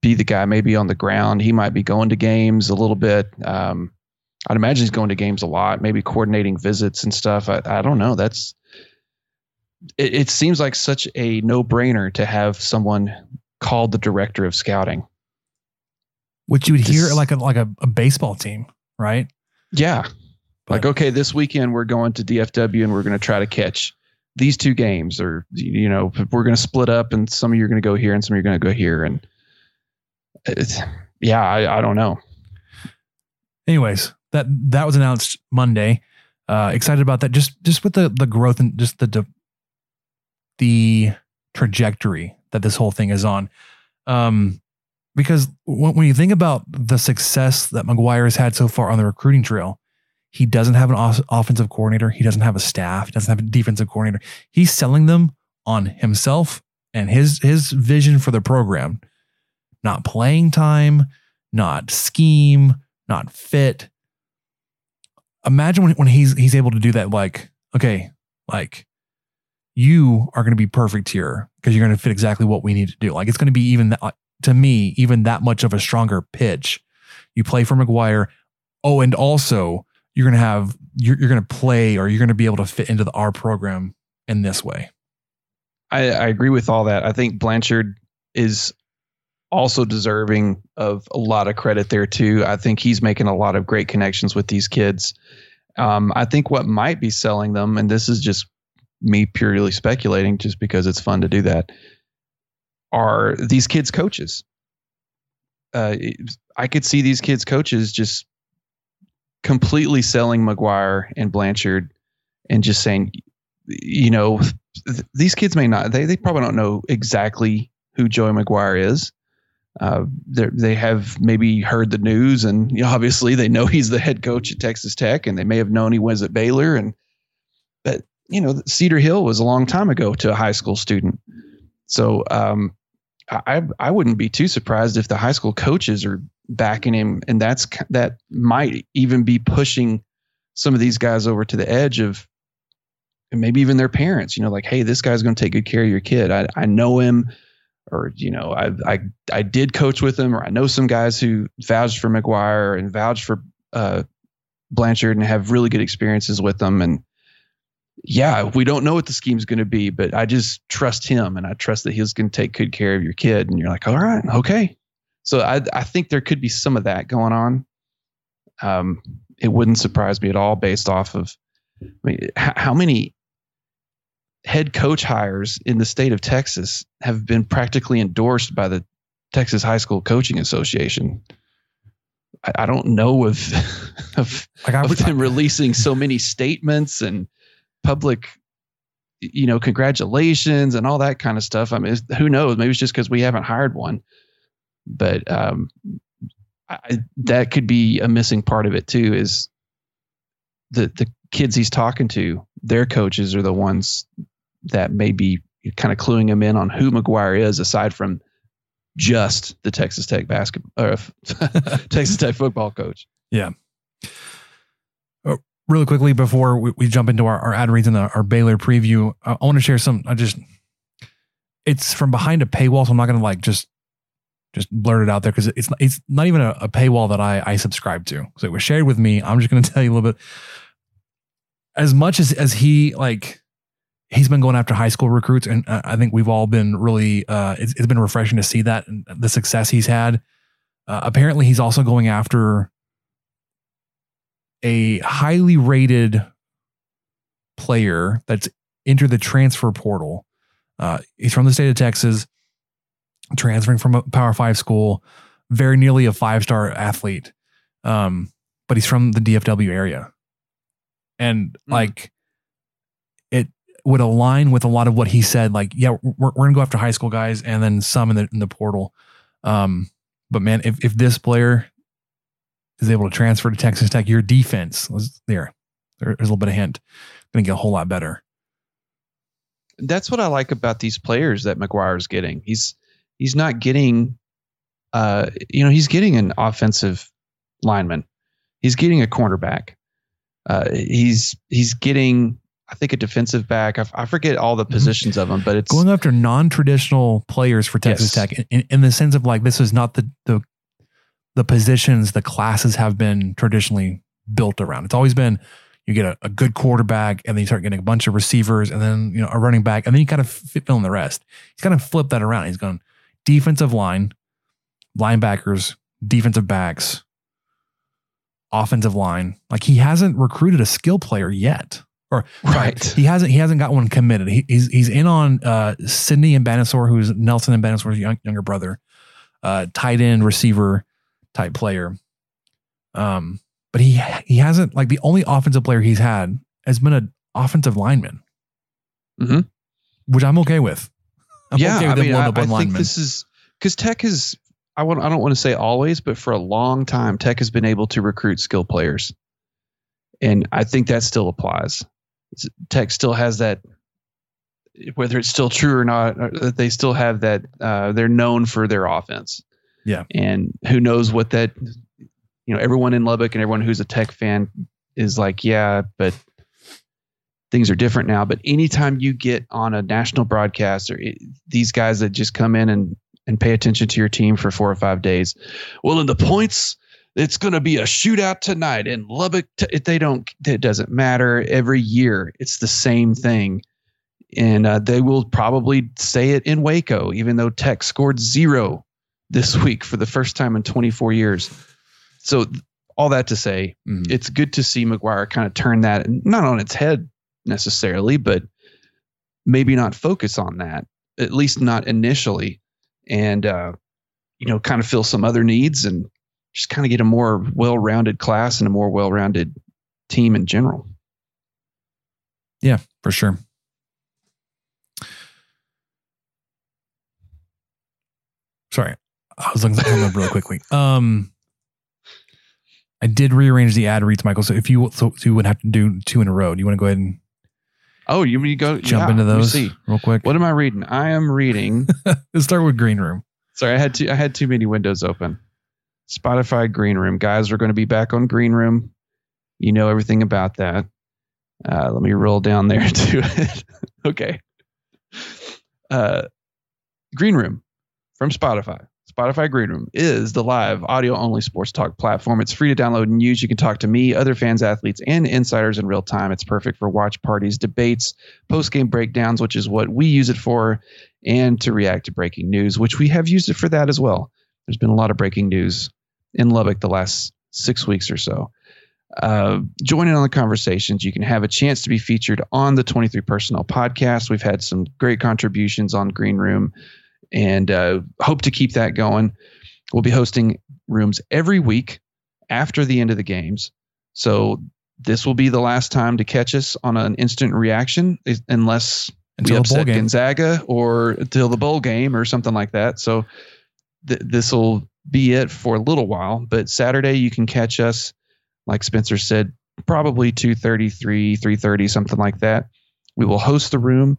be the guy maybe on the ground. He might be going to games a little bit. Um, I'd imagine he's going to games a lot, maybe coordinating visits and stuff. I, I don't know. That's it, it seems like such a no brainer to have someone called the director of scouting. Which you would hear This- like a like a, a baseball team, right? Yeah. Like, okay, this weekend we're going to DFW and we're going to try to catch these two games, or, you know, we're going to split up and some of you are going to go here and some of you are going to go here. And it's, yeah, I, I don't know. anyways, that that was announced Monday. Uh, excited about that. Just just with the the growth and just the de- the trajectory that this whole thing is on. Um, because when, when you think about the success that McGuire has had so far on the recruiting trail, he doesn't have an off- offensive coordinator. He doesn't have a staff. He doesn't have a defensive coordinator. He's selling them on himself and his his vision for the program. Not playing time, not scheme, not fit. Imagine when, when he's he's able to do that. Like, okay, like you are going to be perfect here because you're going to fit exactly what we need to do. Like, it's going to be even that, to me even that much of a stronger pitch. You play for McGuire. Oh, and also you're going to have you're, you're going to play or you're going to be able to fit into the our program in this way. I, I agree with all that. I think Blanchard is also deserving of a lot of credit there too. I think he's making a lot of great connections with these kids. Um, I think what might be selling them, and this is just me purely speculating, just because it's fun to do that, are these kids' coaches. Uh, I could see these kids' coaches just completely selling McGuire and Blanchard, and just saying, you know, th- these kids may not they, they probably don't know exactly who Joey McGuire is. Uh, they have maybe heard the news, and you know, obviously they know he's the head coach at Texas Tech, and they may have known he was at Baylor, and but you know Cedar Hill was a long time ago to a high school student, so um, I I wouldn't be too surprised if the high school coaches are backing him, and that's that might even be pushing some of these guys over to the edge of and maybe even their parents, you know, like, hey, this guy's going to take good care of your kid. I, I know him, or you know, I I I did coach with him, or I know some guys who vouched for McGuire and vouched for uh, Blanchard and have really good experiences with them. And yeah, we don't know what the scheme's going to be, but I just trust him, and I trust that he's going to take good care of your kid. And you're like, all right, okay. So I I think there could be some of that going on. Um, it wouldn't surprise me at all based off of I mean, how many head coach hires in the state of Texas have been practically endorsed by the Texas High School Coaching Association. I, I don't know of of, Like, I of them releasing so many statements and public, you know, congratulations and all that kind of stuff. I mean, who knows? Maybe it's just because we haven't hired one, but um, I, that could be a missing part of it too. Is the the kids he's talking to, their coaches are the ones that may be kind of cluing him in on who McGuire is, aside from just the Texas Tech basketball or Texas Tech football coach. Yeah. Uh, really quickly before we, we jump into our, our ad reads and our, Baylor preview, I, I want to share some. I just, it's from behind a paywall, so I'm not going to like just just blurt it out there because it's it's not even a, a paywall that I I subscribe to. So it was shared with me. I'm just going to tell you a little bit. As much as as he like, he's been going after high school recruits, and uh, I think we've all been really. Uh, it's, it's been refreshing to see that and the success he's had. Uh, apparently, he's also going after a highly rated player that's entered the transfer portal. Uh, he's from the state of Texas, transferring from a Power Five school, very nearly a five star athlete, um, but he's from the DFW area, and like it would align with a lot of what he said. Like, yeah, we're, we're gonna go after high school guys, and then some in the in the portal. Um, but man, if if this player is able to transfer to Texas Tech, your defense was there. there there's a little bit of hint, going to get a whole lot better. That's what I like about these players that McGuire's getting. He's he's not getting, uh, you know, he's getting an offensive lineman. He's getting a cornerback. Uh, he's he's getting, I think, a defensive back. I, I forget all the positions of them, but it's Going after non-traditional players for Texas Yes. Tech, in, in the sense of like this is not the the the positions the classes have been traditionally built around. It's always been you get a, a good quarterback, and then you start getting a bunch of receivers, and then you know a running back, and then you kind of fill in the rest. He's kind of flipped that around. He's gone defensive line, linebackers, defensive backs, offensive line. Like he hasn't recruited a skill player yet. Or sorry, Right. he hasn't he hasn't got one committed. He, he's he's in on uh Sydney and Banasaur, who's Nelson and Banasaur's young, younger brother, uh tight end receiver type player. Um, but he he hasn't like the only offensive player he's had has been an offensive lineman, Mhm. which I'm okay with. I'm yeah, okay I with him mean, I, I think this is because Tech is. I want. I don't want to say always, but for a long time, Tech has been able to recruit skill players, and I think that still applies. Tech still has that, whether it's still true or not, uh, that they still have that. Uh, they're known for their offense. Yeah. and who knows what that. You know, everyone in Lubbock and everyone who's a Tech fan is like, yeah, but things are different now. But anytime you get on a national broadcast or it, these guys that just come in and and pay attention to your team for four or five days, well, in the points, it's going to be a shootout tonight in Lubbock. T- they don't, it doesn't matter. Every year, it's the same thing. And uh, they will probably say it in Waco, even though Tech scored zero this week for the first time in 24 years. So, all that to say, Mhm. it's good to see McGuire kind of turn that not on its head necessarily, but maybe not focus on that, at least not initially, and uh, you know, kind of fill some other needs and just kind of get a more well-rounded class and a more well-rounded team in general. Yeah, for sure. Sorry, I was looking something up real quickly. Um, I did rearrange the ad reads, Michael. So if you so you would have to do two in a row. Do you want to go ahead and Oh, you mean you go jump yeah, into those See. real quick? What am I reading? I am reading. Let's start with Green Room. Sorry, I had too I had too many windows open. Spotify Green Room. Guys, we're going to be back on Green Room. You know everything about that. Uh, let me roll down there to it. okay. Uh, Green Room from Spotify. Spotify Green Room is the live audio only sports talk platform. It's free to download and use. You can talk to me, other fans, athletes, and insiders in real time. It's perfect for watch parties, debates, post game breakdowns, which is what we use it for, and to react to breaking news, which we have used it for that as well. There's been a lot of breaking news in Lubbock the last six weeks or so. Uh, join in on the conversations. You can have a chance to be featured on the 23 Personnel podcast. We've had some great contributions on Green Room and uh, hope to keep that going. We'll be hosting rooms every week after the end of the games. So this will be the last time to catch us on an instant reaction, unless Until we upset. Gonzaga or until the bowl game or something like that. So th- this will be it for a little while. But Saturday you can catch us, like Spencer said, probably 2:33, 3:30, something like that. We will host the room.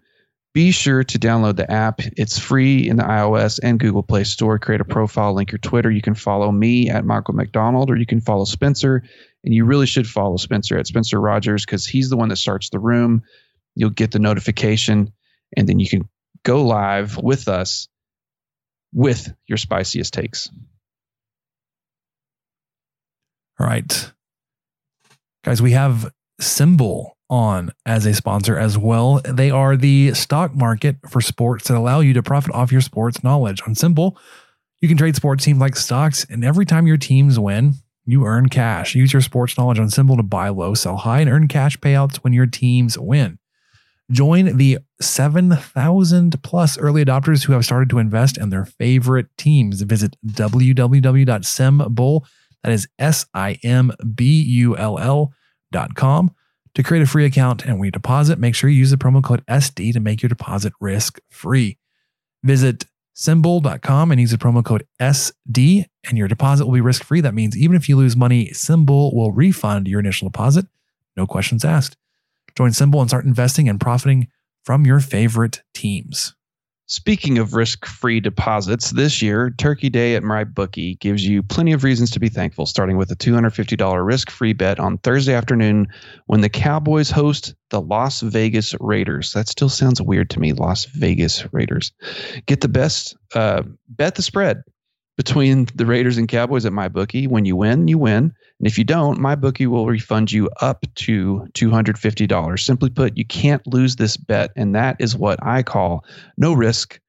Be sure to download the app. It's free in the iOS and Google Play Store. Create a profile, link your Twitter. You can follow me at Michael McDonald, or you can follow Spencer. And you really should follow Spencer at Spencer Rogers because he's the one that starts the room. You'll get the notification, and then you can go live with us with your spiciest takes. All right. Guys, we have SimBull on as a sponsor as well. They are the stock market for sports that allow you to profit off your sports knowledge. On SimBull, you can trade sports teams like stocks, and every time your teams win, you earn cash. Use your sports knowledge on SimBull to buy low, sell high, and earn cash payouts when your teams win. Join the 7,000 plus early adopters who have started to invest in their favorite teams. Visit www.simbull, that is S I M B U L L dot com to create a free account. And you deposit, make sure you use the promo code SD to make your deposit risk free. Visit simbull.com and use the promo code SD, and your deposit will be risk free. That means even if you lose money, SimBull will refund your initial deposit. No questions asked. Join SimBull and start investing and profiting from your favorite teams. Speaking of risk free deposits, this year, Turkey Day at MyBookie gives you plenty of reasons to be thankful, starting with a $250 risk free bet on Thursday afternoon when the Cowboys host the Las Vegas Raiders. That still sounds weird to me, Las Vegas Raiders. Get the best, uh, bet the spread between the Raiders and Cowboys at MyBookie. When you win, you win. And if you don't, MyBookie will refund you up to $250. Simply put, you can't lose this bet. And that is what I call no risk,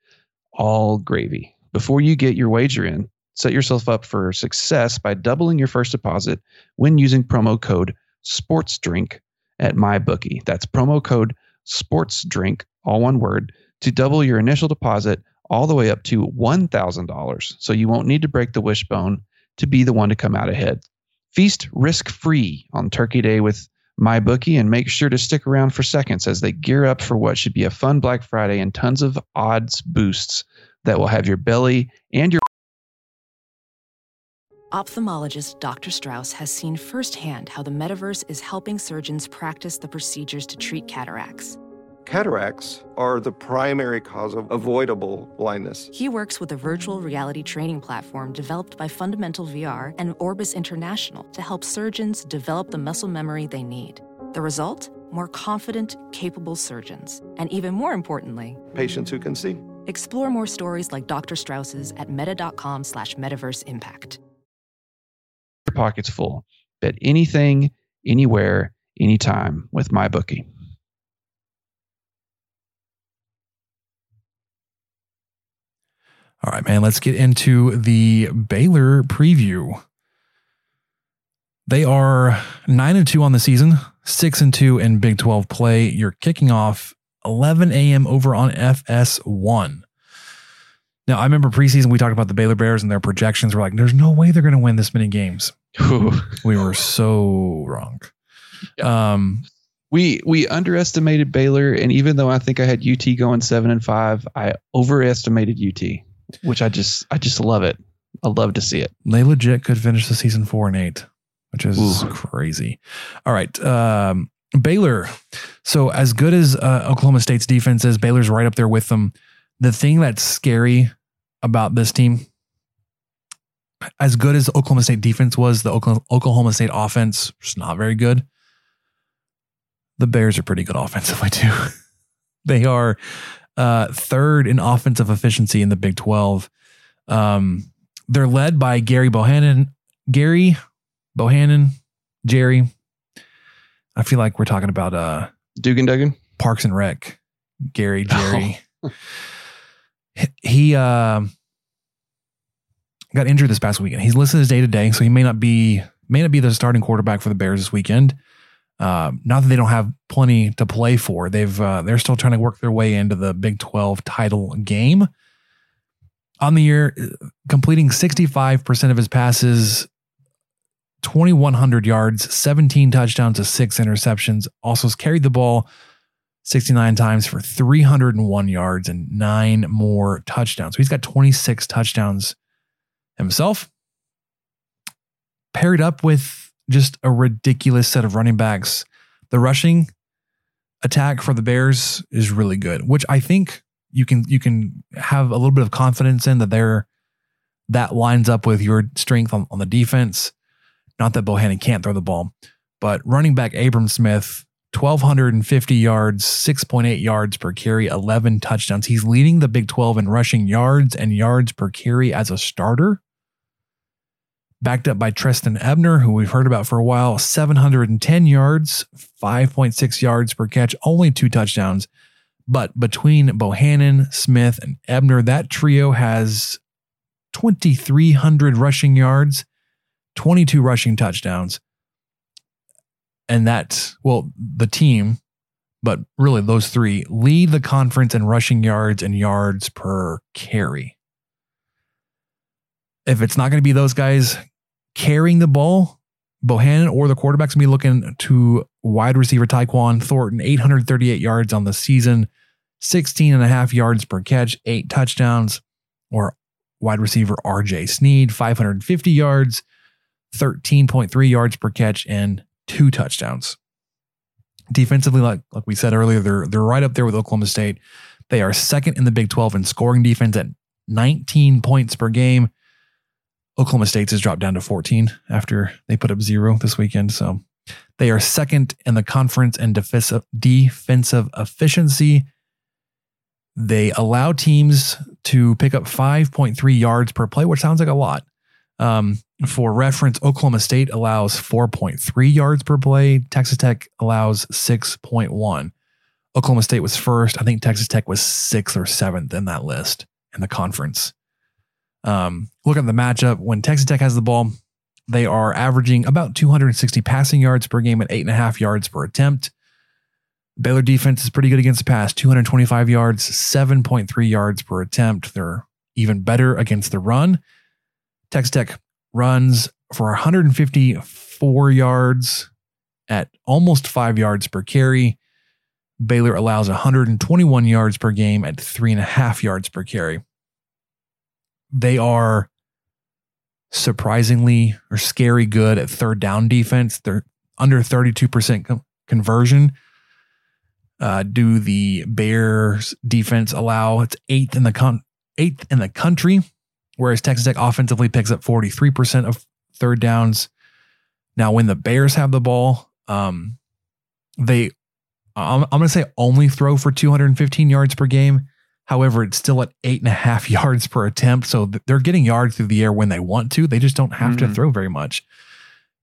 all gravy. Before you get your wager in, set yourself up for success by doubling your first deposit when using promo code SPORTSDRINK at MyBookie. That's promo code SPORTSDRINK, all one word, to double your initial deposit all the way up to $1,000. So you won't need to break the wishbone to be the one to come out ahead. Feast risk free on Turkey Day with MyBookie and make sure to stick around for seconds as they gear up for what should be a fun Black Friday and tons of odds boosts that will have your belly and your Ophthalmologist Dr. Strauss has seen firsthand how the metaverse is helping surgeons practice the procedures to treat cataracts. Cataracts are the primary cause of avoidable blindness. He works with a virtual reality training platform developed by Fundamental VR and Orbis International to help surgeons develop the muscle memory they need. The result? More confident, capable surgeons. And even more importantly, Patients who can see. explore more stories like Dr. Strauss's at meta.com slash metaverse impact. your pockets full. Bet anything, anywhere, anytime with MyBookie. All right, man, let's get into the Baylor preview. They are 9 and 2 on the season, 6 and 2 in Big 12 play. You're kicking off 11 a.m. over on FS1. Now, I remember preseason we talked about the Baylor Bears and their projections were like, there's no way they're going to win this many games. we were so wrong. Um, we we underestimated Baylor, and even though I think I had UT going seven and five, I overestimated UT. Which I just I just love it. I love to see it. They legit could finish the season four and eight, which is Ooh. crazy. All right. Um, Baylor. So, as good as uh, Oklahoma State's defense is, Baylor's right up there with them. The thing that's scary about this team, as good as Oklahoma State defense was, the Oklahoma, Oklahoma State offense is not very good. The Bears are pretty good offensively, too. they are uh, third in offensive efficiency in the Big 12. Um, they're led by Gary Bohanon. Gary Bohanon, Jerry. I feel like we're talking about uh Dugan Dugan. Parks and Rec. Gary, Jerry. he uh, got injured this past weekend. He's listed as day to day, so he may not be may not be the starting quarterback for the Bears this weekend. Uh, not that they don't have plenty to play for. They've uh, they're still trying to work their way into the Big Twelve title game. On the year, completing sixty five percent of his passes, twenty one hundred yards, seventeen touchdowns to six interceptions. Also carried the ball 69 times for 301 yards and nine more touchdowns. So he's got 26 touchdowns himself. Paired up with just a ridiculous set of running backs. The rushing attack for the Bears is really good, which I think you can you can have a little bit of confidence in that they're that lines up with your strength on, on the defense. Not that Bohanon can't throw the ball, but running back Abram Smith 1,250 yards, 6.8 yards per carry, 11 touchdowns. He's leading the Big 12 in rushing yards and yards per carry as a starter. Backed up by Trestan Ebner, who we've heard about for a while, 710 yards, 5.6 yards per catch, only two touchdowns. But between Bohanon, Smith, and Ebner, that trio has 2,300 rushing yards, 22 rushing touchdowns. And that well the team but really those three lead the conference in rushing yards and yards per carry if it's not going to be those guys carrying the ball Bohanon or the quarterback's going to be looking to wide receiver Tyquan Thornton 838 yards on the season 16 and a half yards per catch eight touchdowns or wide receiver rj sneed 550 yards 13.3 yards per catch and two touchdowns. Defensively, like like we said earlier, they're they're right up there with Oklahoma State. They are second in the Big 12 in scoring defense at 19 points per game. Oklahoma State's has dropped down to 14 after they put up zero this weekend. So they are second in the conference in defensive defensive efficiency. They allow teams to pick up 5.3 yards per play, which sounds like a lot. Um, for reference, Oklahoma State allows 4.3 yards per play. Texas Tech allows 6.1. Oklahoma State was first. I think Texas Tech was sixth or seventh in that list in the conference. Um, look at the matchup. When Texas Tech has the ball, they are averaging about 260 passing yards per game at eight and a half yards per attempt. Baylor defense is pretty good against the pass, 225 yards, 7.3 yards per attempt. They're even better against the run. Texas Tech runs for 154 yards at almost five yards per carry. Baylor allows 121 yards per game at three and a half yards per carry. They are surprisingly or scary good at third down defense. They're under 32% com- conversion. Uh, do the Bears defense allow? It's eighth in the con- eighth in the country whereas Texas Tech offensively picks up 43% of third downs. Now, when the Bears have the ball, um, they, I'm, I'm going to say only throw for 215 yards per game. However, it's still at eight and a half yards per attempt. So they're getting yards through the air when they want to. They just don't have Mhm. to throw very much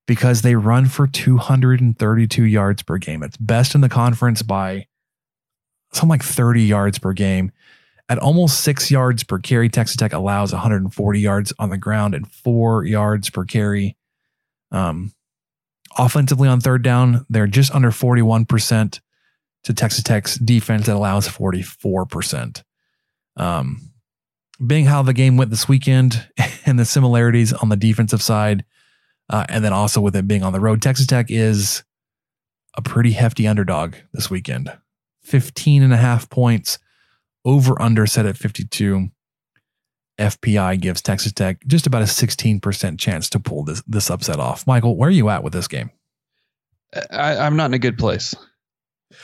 because they run for 232 yards per game. It's best in the conference by something like 30 yards per game. At almost six yards per carry, Texas Tech allows 140 yards on the ground and four yards per carry. Um, offensively on third down, they're just under 41% to Texas Tech's defense that allows 44%. Um, being how the game went this weekend and the similarities on the defensive side, uh, and then also with it being on the road, Texas Tech is a pretty hefty underdog this weekend. 15 and a half points over under set at 52. FPI gives Texas Tech just about a 16% chance to pull this this upset off. Michael, where are you at with this game? I, I'm not in a good place.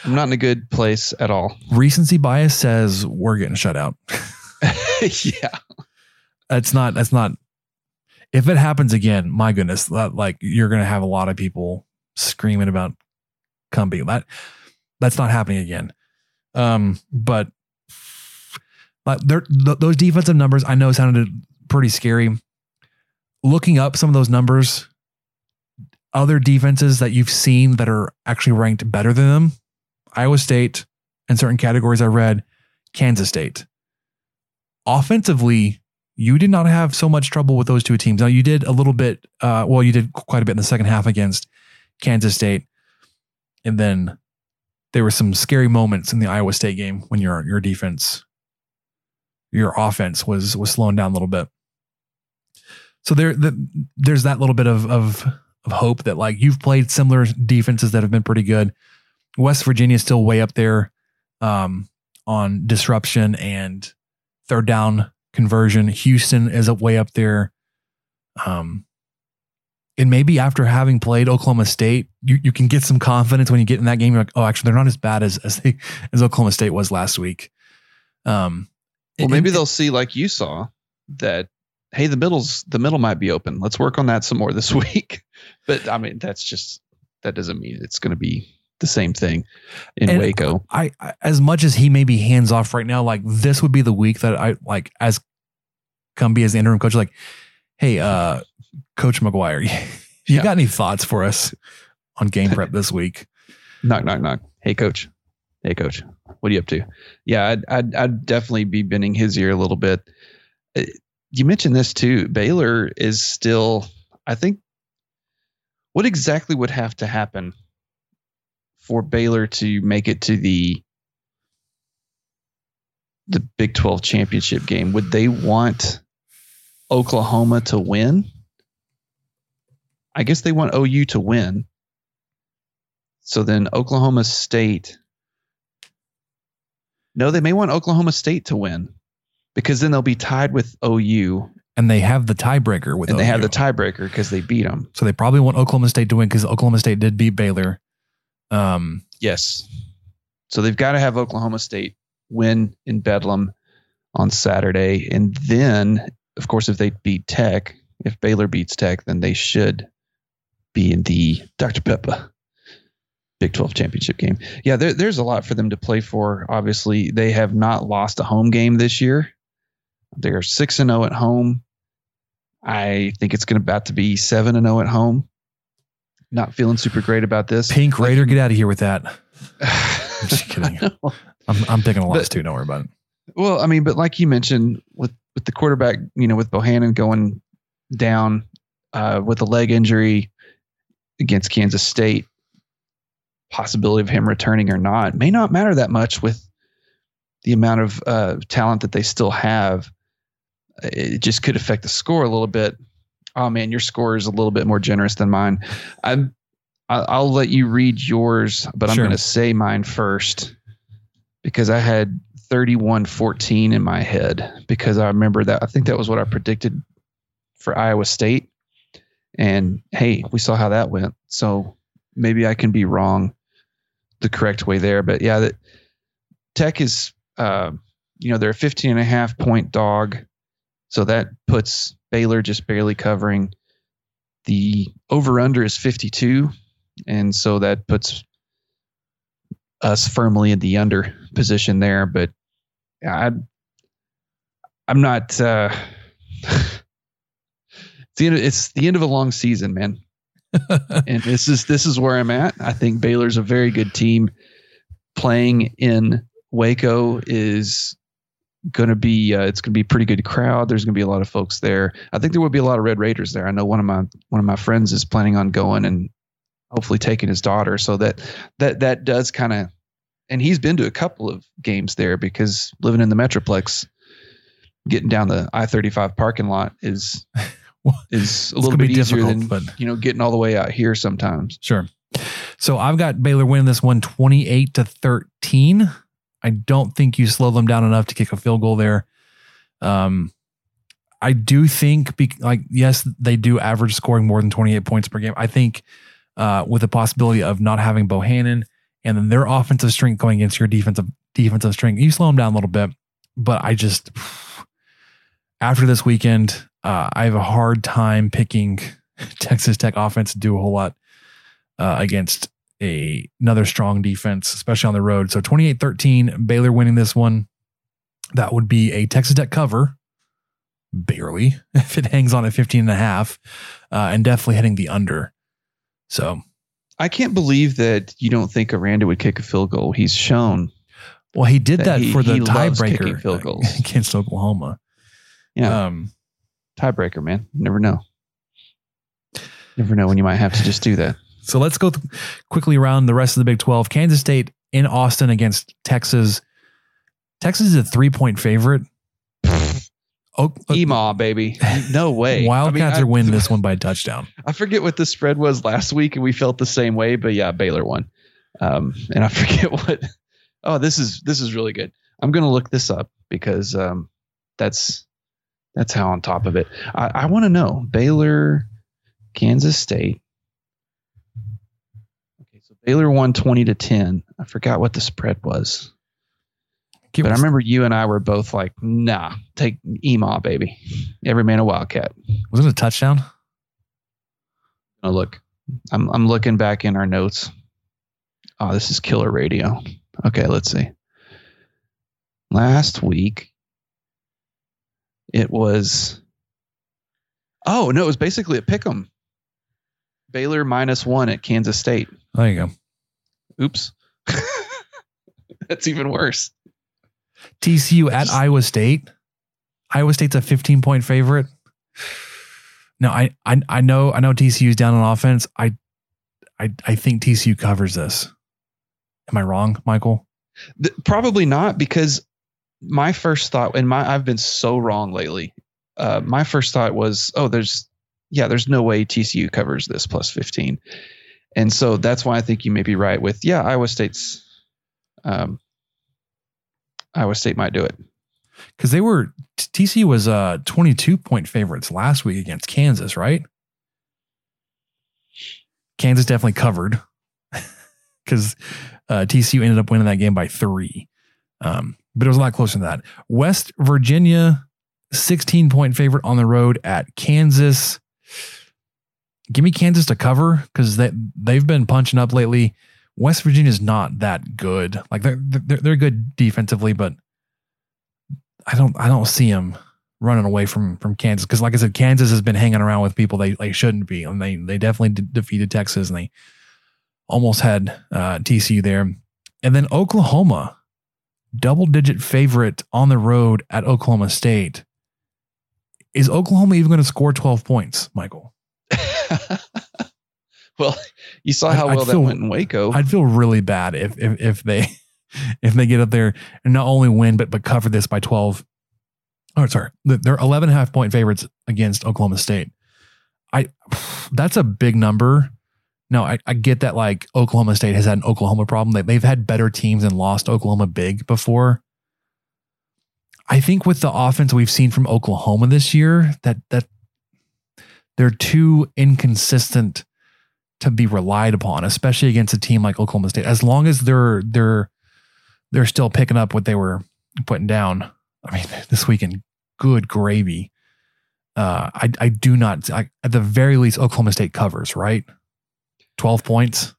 I'm not in a good place at all. Recency bias says we're getting shut out. yeah. That's not that's not if it happens again, my goodness, that, like you're gonna have a lot of people screaming about Cumbie. That that's not happening again. Um, but but there, th- those defensive numbers I know sounded pretty scary. Looking up some of those numbers, other defenses that you've seen that are actually ranked better than them, Iowa State, in certain categories I read, Kansas State. Offensively, you did not have so much trouble with those two teams. Now you did a little bit, uh, well, you did quite a bit in the second half against Kansas State, and then there were some scary moments in the Iowa State game when your your defense, your offense was was slowing down a little bit. So there, the, there's that little bit of of of hope that like you've played similar defenses that have been pretty good. West Virginia is still way up there um, on disruption and third down conversion. Houston is up way up there. Um, and maybe after having played Oklahoma State, you, you can get some confidence when you get in that game. You're like, oh, actually, they're not as bad as as, they, as Oklahoma State was last week. Um, Well, and- maybe they'll see like you saw that. Hey, the middle's the middle might be open. Let's work on that some more this week. But I mean, that's just that doesn't mean it's going to be the same thing in And Waco. I, I as much as he may be hands off right now, like this would be the week that I like as Cumbie as the interim coach, like, hey, uh, Coach McGuire, you Yeah. got any thoughts for us on game prep this week? knock, knock, knock. Hey, coach. Hey, coach. What are you up to? Yeah, I'd, I'd, I'd definitely be bending his ear a little bit. Uh, You mentioned this too. Baylor is still, I think, what exactly would have to happen for Baylor to make it to the the Big 12 championship game? Would they want Oklahoma to win? I guess they want OU to win. So then Oklahoma State. No, they may want Oklahoma State to win because then they'll be tied with OU And they have the tiebreaker with and they have the tiebreaker because they beat them. So they probably want Oklahoma State to win because Oklahoma State did beat Baylor. Um, Yes. So they've got to have Oklahoma State win in Bedlam on Saturday. And then, of course, if they beat Tech, if Baylor beats Tech, then they should be in the Dr. Peppa Big 12 championship game. Yeah, there, there's a lot for them to play for. Obviously, they have not lost a home game this year. They're 6 and 0 at home. I think it's going to about to be 7 and 0 at home. Not feeling super great about this. Pink Like- Raider, get out of here with that. I'm just kidding. I'm, I'm picking a loss But- too. Don't worry about it. Well, I mean, but like you mentioned, with with the quarterback, you know, with Bohanon going down uh, with a leg injury against Kansas State, possibility of him returning or not may not matter that much with the amount of uh, talent that they still have. It just could affect the score a little bit. Oh man, your score is a little bit more generous than mine. I'm. I- I'll let you read yours, but I'm Sure. going to say mine first because I had 31 14 in my head because I remember that. I think that was what I predicted for Iowa State. And hey, we saw how that went. So maybe I can be wrong the correct way there. But yeah, that Tech is, uh, you know, they're a 15 and a half point dog. So that puts Baylor just barely covering. The over under is 52. And so that puts us firmly in the under position there. But I, I'm not. Uh, it's, the end of, it's the end of a long season, man. and this is this is where I'm at. I think Baylor's a very good team. Playing in Waco is going to be uh, it's going to be a pretty good crowd. There's going to be a lot of folks there. I think there will be a lot of Red Raiders there. I know one of my one of my friends is planning on going and hopefully taking his daughter. So that that that does kind of and he's been to a couple of games there because living in the Metroplex, getting down the I thirty five parking lot is is a little bit easier than but- you know getting all the way out here sometimes. Sure. So I've got Baylor winning this one 28 to 13. I don't think you slow them down enough to kick a field goal there. Um, I do think, be, like, yes, they do average scoring more than 28 points per game. I think uh, with the possibility of not having Bohanon and then their offensive strength going against your defensive defensive strength, you slow them down a little bit. But I just, after this weekend, uh, I have a hard time picking Texas Tech offense to do a whole lot uh, against a, another strong defense, especially on the road. So 28 13, Baylor winning this one. That would be a Texas Tech cover, barely, if it hangs on at 15 and a half, uh, and definitely hitting the under. So I can't believe that you don't think Aranda would kick a field goal. He's shown. Well, he did that that, he- for the he loves kicking tiebreaker field goals. against Oklahoma. Yeah. Um, Tiebreaker, man. Never know. Never know when you might have to just do that. So let's go th- quickly around the rest of the Big 12. Kansas State in Austin against Texas. Texas is a three point favorite. Oh, Emaw, baby. No way. Wildcats I mean, are winning this one by a touchdown. I forget what the spread was last week, and we felt the same way. But yeah, Baylor won. Um, and I forget what. Oh, this is this is really good. I'm gonna look this up because um, that's that's how on top of it. I, I want to know Baylor, Kansas State. Baylor won 20 to 10. I forgot what the spread was. Give but I remember you and I were both like, "Nah, take Emaw, baby. Every man a Wildcat." Was it a touchdown? Oh, look, I'm I'm looking back in our notes. Oh, this is killer radio. Okay, let's see. Last week, it was. Oh no, it was basically a pick 'em. Baylor minus one at Kansas State. There you go. Oops, that's even worse. TCU at Iowa State. Iowa State's a 15 point favorite. No, I, I I know I know TCU's down on offense. I I I think TCU covers this. Am I wrong, Michael? Th- probably not because my first thought and my I've been so wrong lately. Uh, my first thought was, oh, there's yeah, there's no way TCU covers this plus 15. And so that's why I think you may be right with yeah, Iowa State's um Iowa State might do it. Because they were TCU was uh 22 point favorites last week against Kansas, right? Kansas definitely covered because uh, TCU ended up winning that game by three. Um, but it was a lot closer than that. West Virginia, 16 point favorite on the road at Kansas. Give me Kansas to cover because they, they've been punching up lately. West Virginia's not that good. Like they're, they're, they're good defensively, but I don't I don't see them running away from from Kansas because, like I said, Kansas has been hanging around with people they they shouldn't be, and they they definitely de- defeated Texas and they almost had uh, TCU there, and then Oklahoma, double digit favorite on the road at Oklahoma State. Is Oklahoma even going to score twelve points, Michael? Well, you saw I'd- how I'd well that feel- went in Waco. I'd feel really bad if if if they if they get up there and not only win but but cover this by 12 oh sorry they're 11 and a half point favorites against Oklahoma State. I that's a big number. No I, I get that like Oklahoma State has had an Oklahoma problem. They, they've had better teams and lost Oklahoma big before. I think with the offense we've seen from Oklahoma this year that that they're too inconsistent to be relied upon, especially against a team like Oklahoma State. As long as they're they're they're still picking up what they were putting down. I mean, this weekend, good gravy. Uh, I I do not. I, at the very least, Oklahoma State covers right. Twelve points.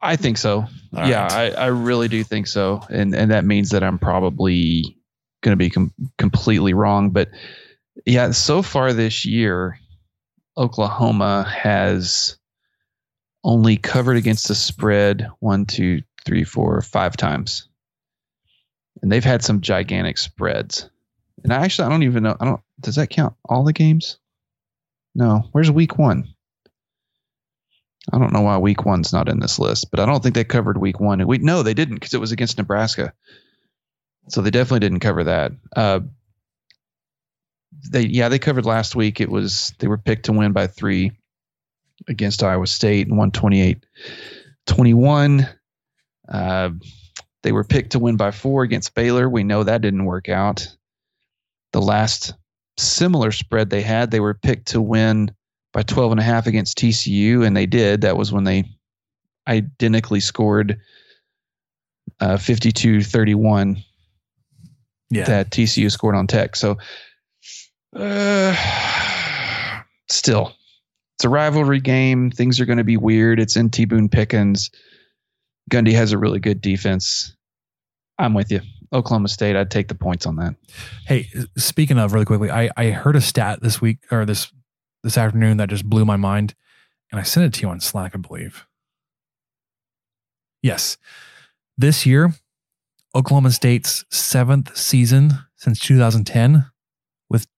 I think so. All yeah, right. I, I really do think so, and and that means that I'm probably going to be com- completely wrong. But yeah, so far this year, Oklahoma has only covered against the spread one, two, three, four, five times, and they've had some gigantic spreads. And I actually I don't even know. I don't. Does that count all the games? No. Where's week one? I don't know why week one's not in this list, but I don't think they covered week one. We no, they didn't because it was against Nebraska. So they definitely didn't cover that. Uh, they yeah they covered last week. It was they were picked to win by three against Iowa State and 128 21. Uh, they were picked to win by four against Baylor. We know that didn't work out. The last similar spread they had. They were picked to win by 12 and a half against TCU, and they did. That was when they identically scored uh, 52 31 Yeah. that TCU scored on Tech. So, uh, still, it's a rivalry game. Things are going to be weird. It's in T Boone Pickens. Gundy has a really good defense. I'm with you. Oklahoma State, I'd take the points on that. Hey, speaking of really quickly, I, I heard a stat this week or this this afternoon that just blew my mind, and I sent it to you on Slack, I believe. Yes, this year, Oklahoma State's seventh season since 2010 with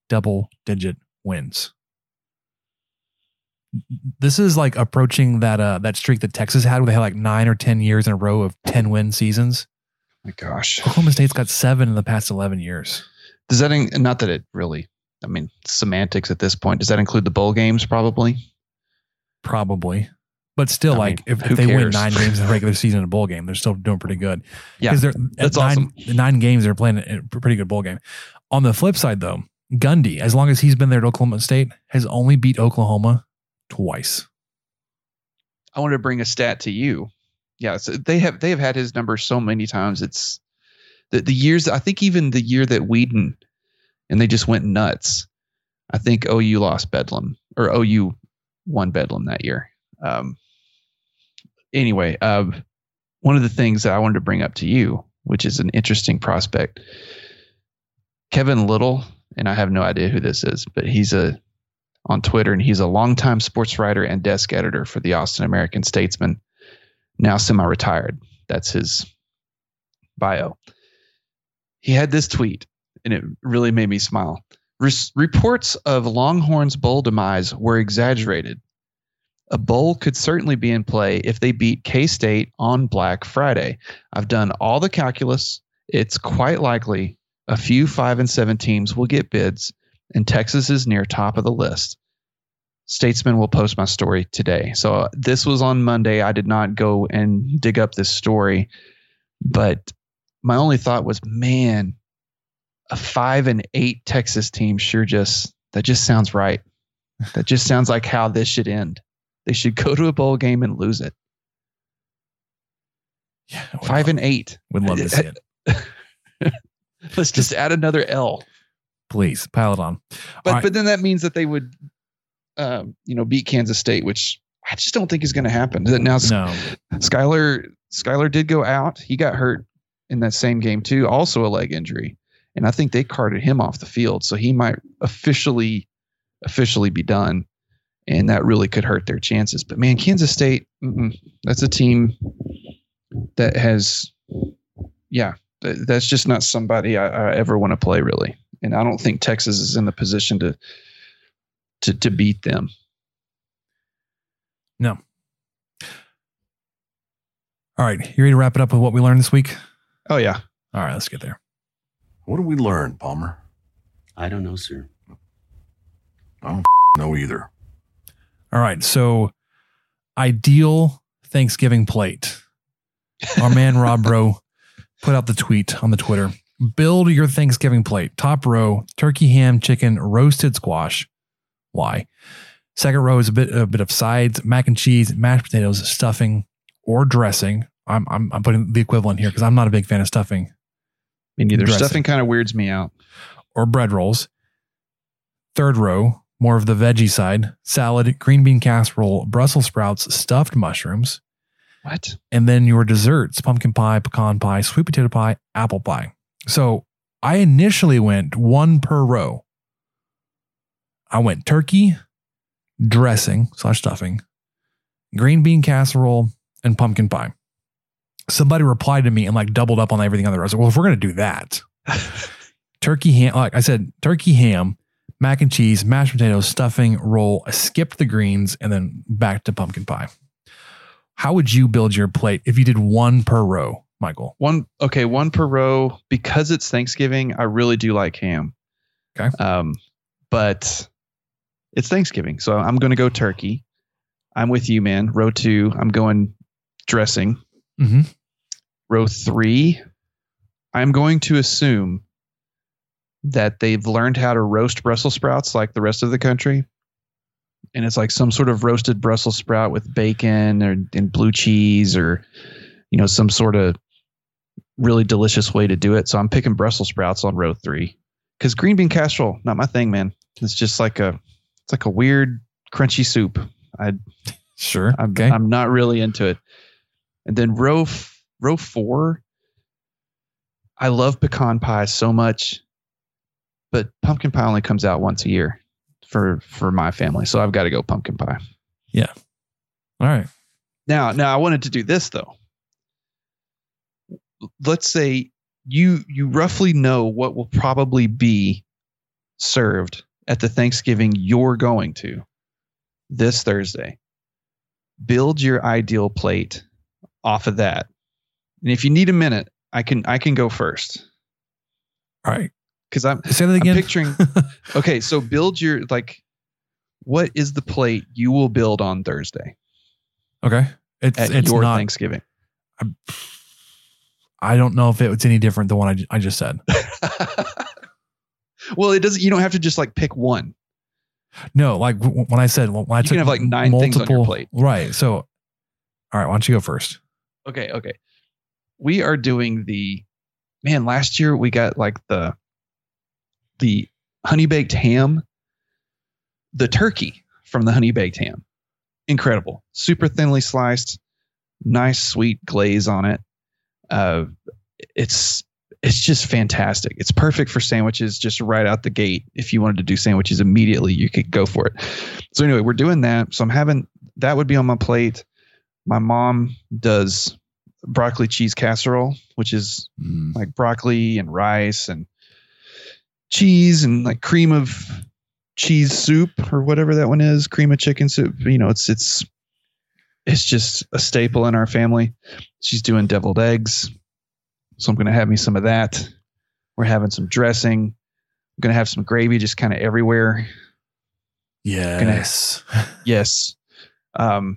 double digit wins. This is like approaching that uh that streak that Texas had where they had like nine or ten years in a row of 10 win seasons. My gosh. Oklahoma State's got seven in the past 11 years. Does that, in, not that it really, I mean, semantics at this point, does that include the bowl games probably? Probably. But still, I like mean, if, if they win nine games in the regular season in a bowl game, they're still doing pretty good. Yeah, because they're that's at nine, awesome. nine games they're playing a pretty good bowl game. On the flip side, though, Gundy, as long as he's been there at Oklahoma State, has only beat Oklahoma twice. I wanted to bring a stat to you. Yeah, so they have they have had his number so many times. It's the the years. I think even the year that Weeden and they just went nuts. I think OU lost Bedlam or OU won Bedlam that year. Um, anyway, uh, one of the things that I wanted to bring up to you, which is an interesting prospect, Kevin Little, and I have no idea who this is, but he's a on Twitter, and he's a longtime sports writer and desk editor for the Austin American Statesman, now semi-retired. That's his bio. He had this tweet, and it really made me smile. Res- reports of Longhorns' bowl demise were exaggerated. A bowl could certainly be in play if they beat K State on Black Friday. I've done all the calculus. It's quite likely a few five and seven teams will get bids, and Texas is near top of the list. Statesman will post my story today. So uh, this was on Monday. I did not go and dig up this story, but my only thought was, man, a five and eight Texas team sure just that just sounds right. That just sounds like how this should end. They should go to a bowl game and lose it. Yeah, Five and eight. Would love to see it. Let's just add another L. Please pile it on. But right. but then that means that they would, um, you know, beat Kansas State, which I just don't think is going to happen. Now, No. Skyler Skyler did go out. He got hurt in that same game too, also a leg injury, and I think they carted him off the field, so he might officially officially be done, and that really could hurt their chances. But man, Kansas State, that's a team that has, yeah, that's just not somebody I, I ever want to play really, and I don't think Texas is in the position to to to beat them. No. All right. You ready to wrap it up with what we learned this week? Oh yeah. All right, let's get there. What did we learn, Palmer? I don't know, sir. I don't know either. All right. So, ideal Thanksgiving plate. Our man Rob Bro put out the tweet on the Twitter. Build your Thanksgiving plate. Top row: turkey, ham, chicken, roasted squash. Why? Second row is a bit a bit of sides, mac and cheese, mashed potatoes, stuffing, or dressing. I'm I'm, I'm putting the equivalent here because I'm not a big fan of stuffing. Me neither. Dressing. Stuffing kind of weirds me out. or bread rolls. Third row, more of the veggie side, salad, green bean casserole, Brussels sprouts, stuffed mushrooms, What? and then your desserts, pumpkin pie, pecan pie, sweet potato pie, apple pie. So I initially went one per row. I went turkey, dressing slash stuffing, green bean casserole, and pumpkin pie. Somebody replied to me and like doubled up on everything on the row. I was like, well, if we're going to do that, turkey ham, like I said, turkey ham, mac and cheese, mashed potatoes, stuffing, roll. I skipped the greens and then back to pumpkin pie. How would you build your plate if you did one per row, Michael? One okay, one per row because it's Thanksgiving. I really do like ham. Okay. Um, but it's Thanksgiving, so I'm going to go turkey. I'm with you, man. Row two, I'm going dressing. Mm-hmm. Row three, I'm going to assume that they've learned how to roast Brussels sprouts like the rest of the country. And it's like some sort of roasted Brussels sprout with bacon or and blue cheese or you know some sort of really delicious way to do it. So I'm picking Brussels sprouts on row 3 cuz green bean casserole not my thing, man. It's just like a it's like a weird crunchy soup. I Sure. I'm, okay. I'm not really into it. And then row f- row four, I love pecan pie so much, but pumpkin pie only comes out once a year for for my family, so I've got to go pumpkin pie. yeah. All right. Now, now I wanted to do this though. Let's say you you roughly know what will probably be served at the Thanksgiving you're going to this Thursday. Build your ideal plate off of that. And if you need a minute, I can I can go first. All right. Cuz I'm Say that I'm again. picturing Okay, so build your like what is the plate you will build on Thursday Okay. It's at it's your not. Thanksgiving? I don't know if it was any different than what I, I just said. Well, it doesn't you don't have to just like pick one. No, like w- when I said when I You took can have, like, nine things on your multiple- plate. Right. So, all right. Why don't you go first? Okay, okay. We are doing the man, last year we got like the the honey baked ham, the turkey from the honey baked ham. Incredible. Super thinly sliced, nice sweet glaze on it. Uh it's it's just fantastic. It's perfect for sandwiches just right out the gate. If you wanted to do sandwiches immediately, you could go for it. So anyway, we're doing that. So I'm having that would be on my plate. My mom does broccoli cheese casserole, which is like broccoli and rice and cheese and like cream of cheese soup or whatever that one is, cream of chicken soup. You know, it's it's it's just a staple in our family. She's doing deviled eggs. So I'm going to have me some of that. We're having some dressing. I'm going to have some gravy just kind of everywhere. Yes. Yes. Um,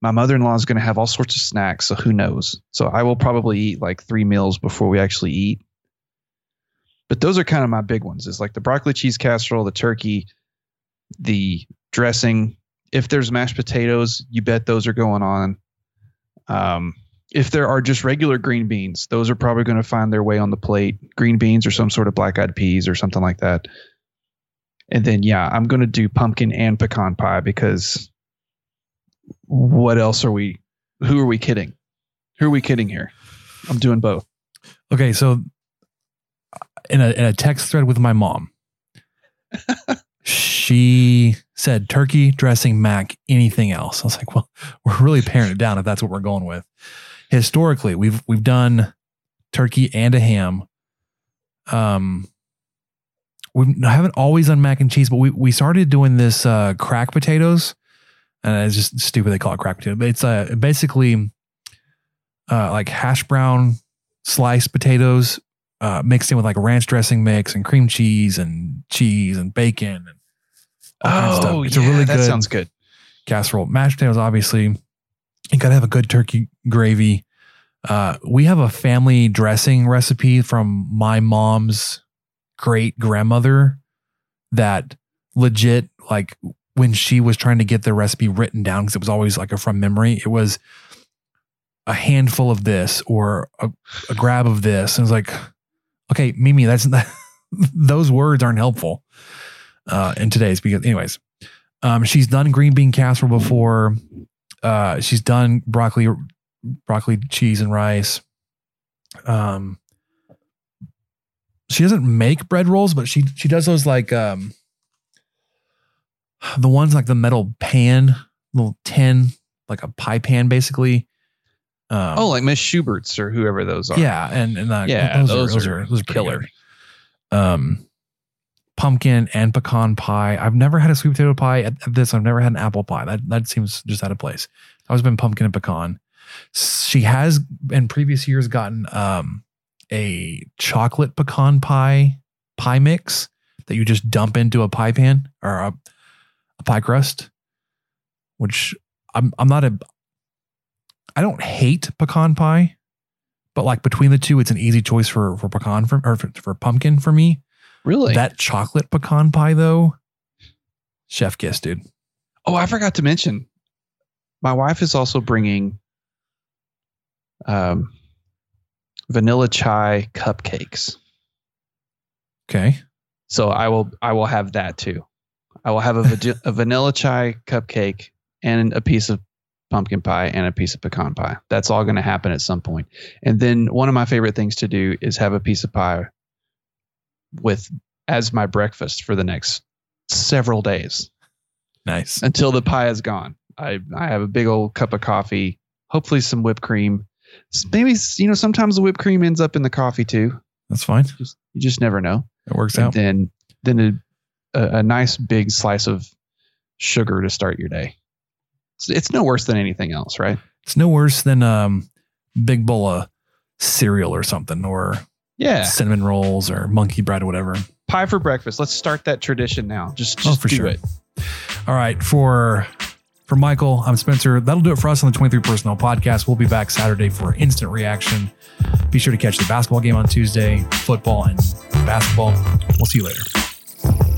my mother in law is going to have all sorts of snacks. So who knows? So I will probably eat like three meals before we actually eat. But those are kind of my big ones. Is like the broccoli cheese casserole, the turkey, the dressing. If there's mashed potatoes, you bet those are going on. Um, if there are just regular green beans, those are probably going to find their way on the plate. Green beans or some sort of black eyed peas or something like that. And then, yeah, I'm going to do pumpkin and pecan pie because what else are we? Who are we kidding? Who are we kidding here? I'm doing both. Okay. So, in a in a text thread with my mom, she said turkey dressing, mac, anything else. I was like, well, we're really paring it down if that's what we're going with. Historically, we've we've done turkey and a ham. Um, we haven't always done mac and cheese, but we we started doing this uh, crack potatoes, and it's just stupid they call it crack potato. But it's uh, basically uh, like hash brown sliced potatoes uh, mixed in with like a ranch dressing mix and cream cheese and cheese and bacon and all kinds of Oh, stuff. It's yeah, a really that good sounds good. casserole. Mashed potatoes, obviously. You gotta have a good turkey gravy. Uh, we have a family dressing recipe from my mom's great grandmother that legit like when she was trying to get the recipe written down because it was always like a from memory it was a handful of this or a, a grab of this and it's like okay mimi that's those words aren't helpful uh in today's because anyways um she's done green bean casserole before uh she's done broccoli broccoli cheese and rice um she doesn't make bread rolls, but she she does those like um the ones like the metal pan, little tin, like a pie pan basically. Um, oh, like Miss Schubert's or whoever those are. yeah, and and uh, Yeah, those, those are, those are are those are killer. good. Um, pumpkin and pecan pie. I've never had a sweet potato pie. At, at this, I've never had an apple pie. That that seems just out of place. I've always been pumpkin and pecan. She has in previous years gotten um a chocolate pecan pie pie mix that you just dump into a pie pan or a, a pie crust, which I'm I'm not a I don't hate pecan pie, but like between the two, it's an easy choice for for pecan for or for, for pumpkin for me. Really? That chocolate pecan pie, though, chef kiss, dude. Oh, I forgot to mention. My wife is also bringing um, vanilla chai cupcakes. Okay. So I will I will have that too. I will have a, a vanilla chai cupcake and a piece of pumpkin pie and a piece of pecan pie. That's all going to happen at some point. And then one of my favorite things to do is have a piece of pie with as my breakfast for the next several days Nice. until the pie is gone. I I have a big old cup of coffee, hopefully some whipped cream. Maybe you know sometimes the whipped cream ends up in the coffee too. That's fine. Just you just never know. It works And out. then then a, a, a nice big slice of sugar to start your day. It's, it's no worse than anything else, right? It's no worse than um big bowl of cereal or something, or Yeah. cinnamon rolls or monkey bread or whatever. Pie for breakfast. Let's start that tradition now. Just, Oh, just for do sure. it. All right, for for Michael, I'm Spencer. That'll do it for us on the 23 Personnel Podcast. We'll be back Saturday for instant reaction. Be sure to catch the basketball game on Tuesday, football and basketball. We'll see you later.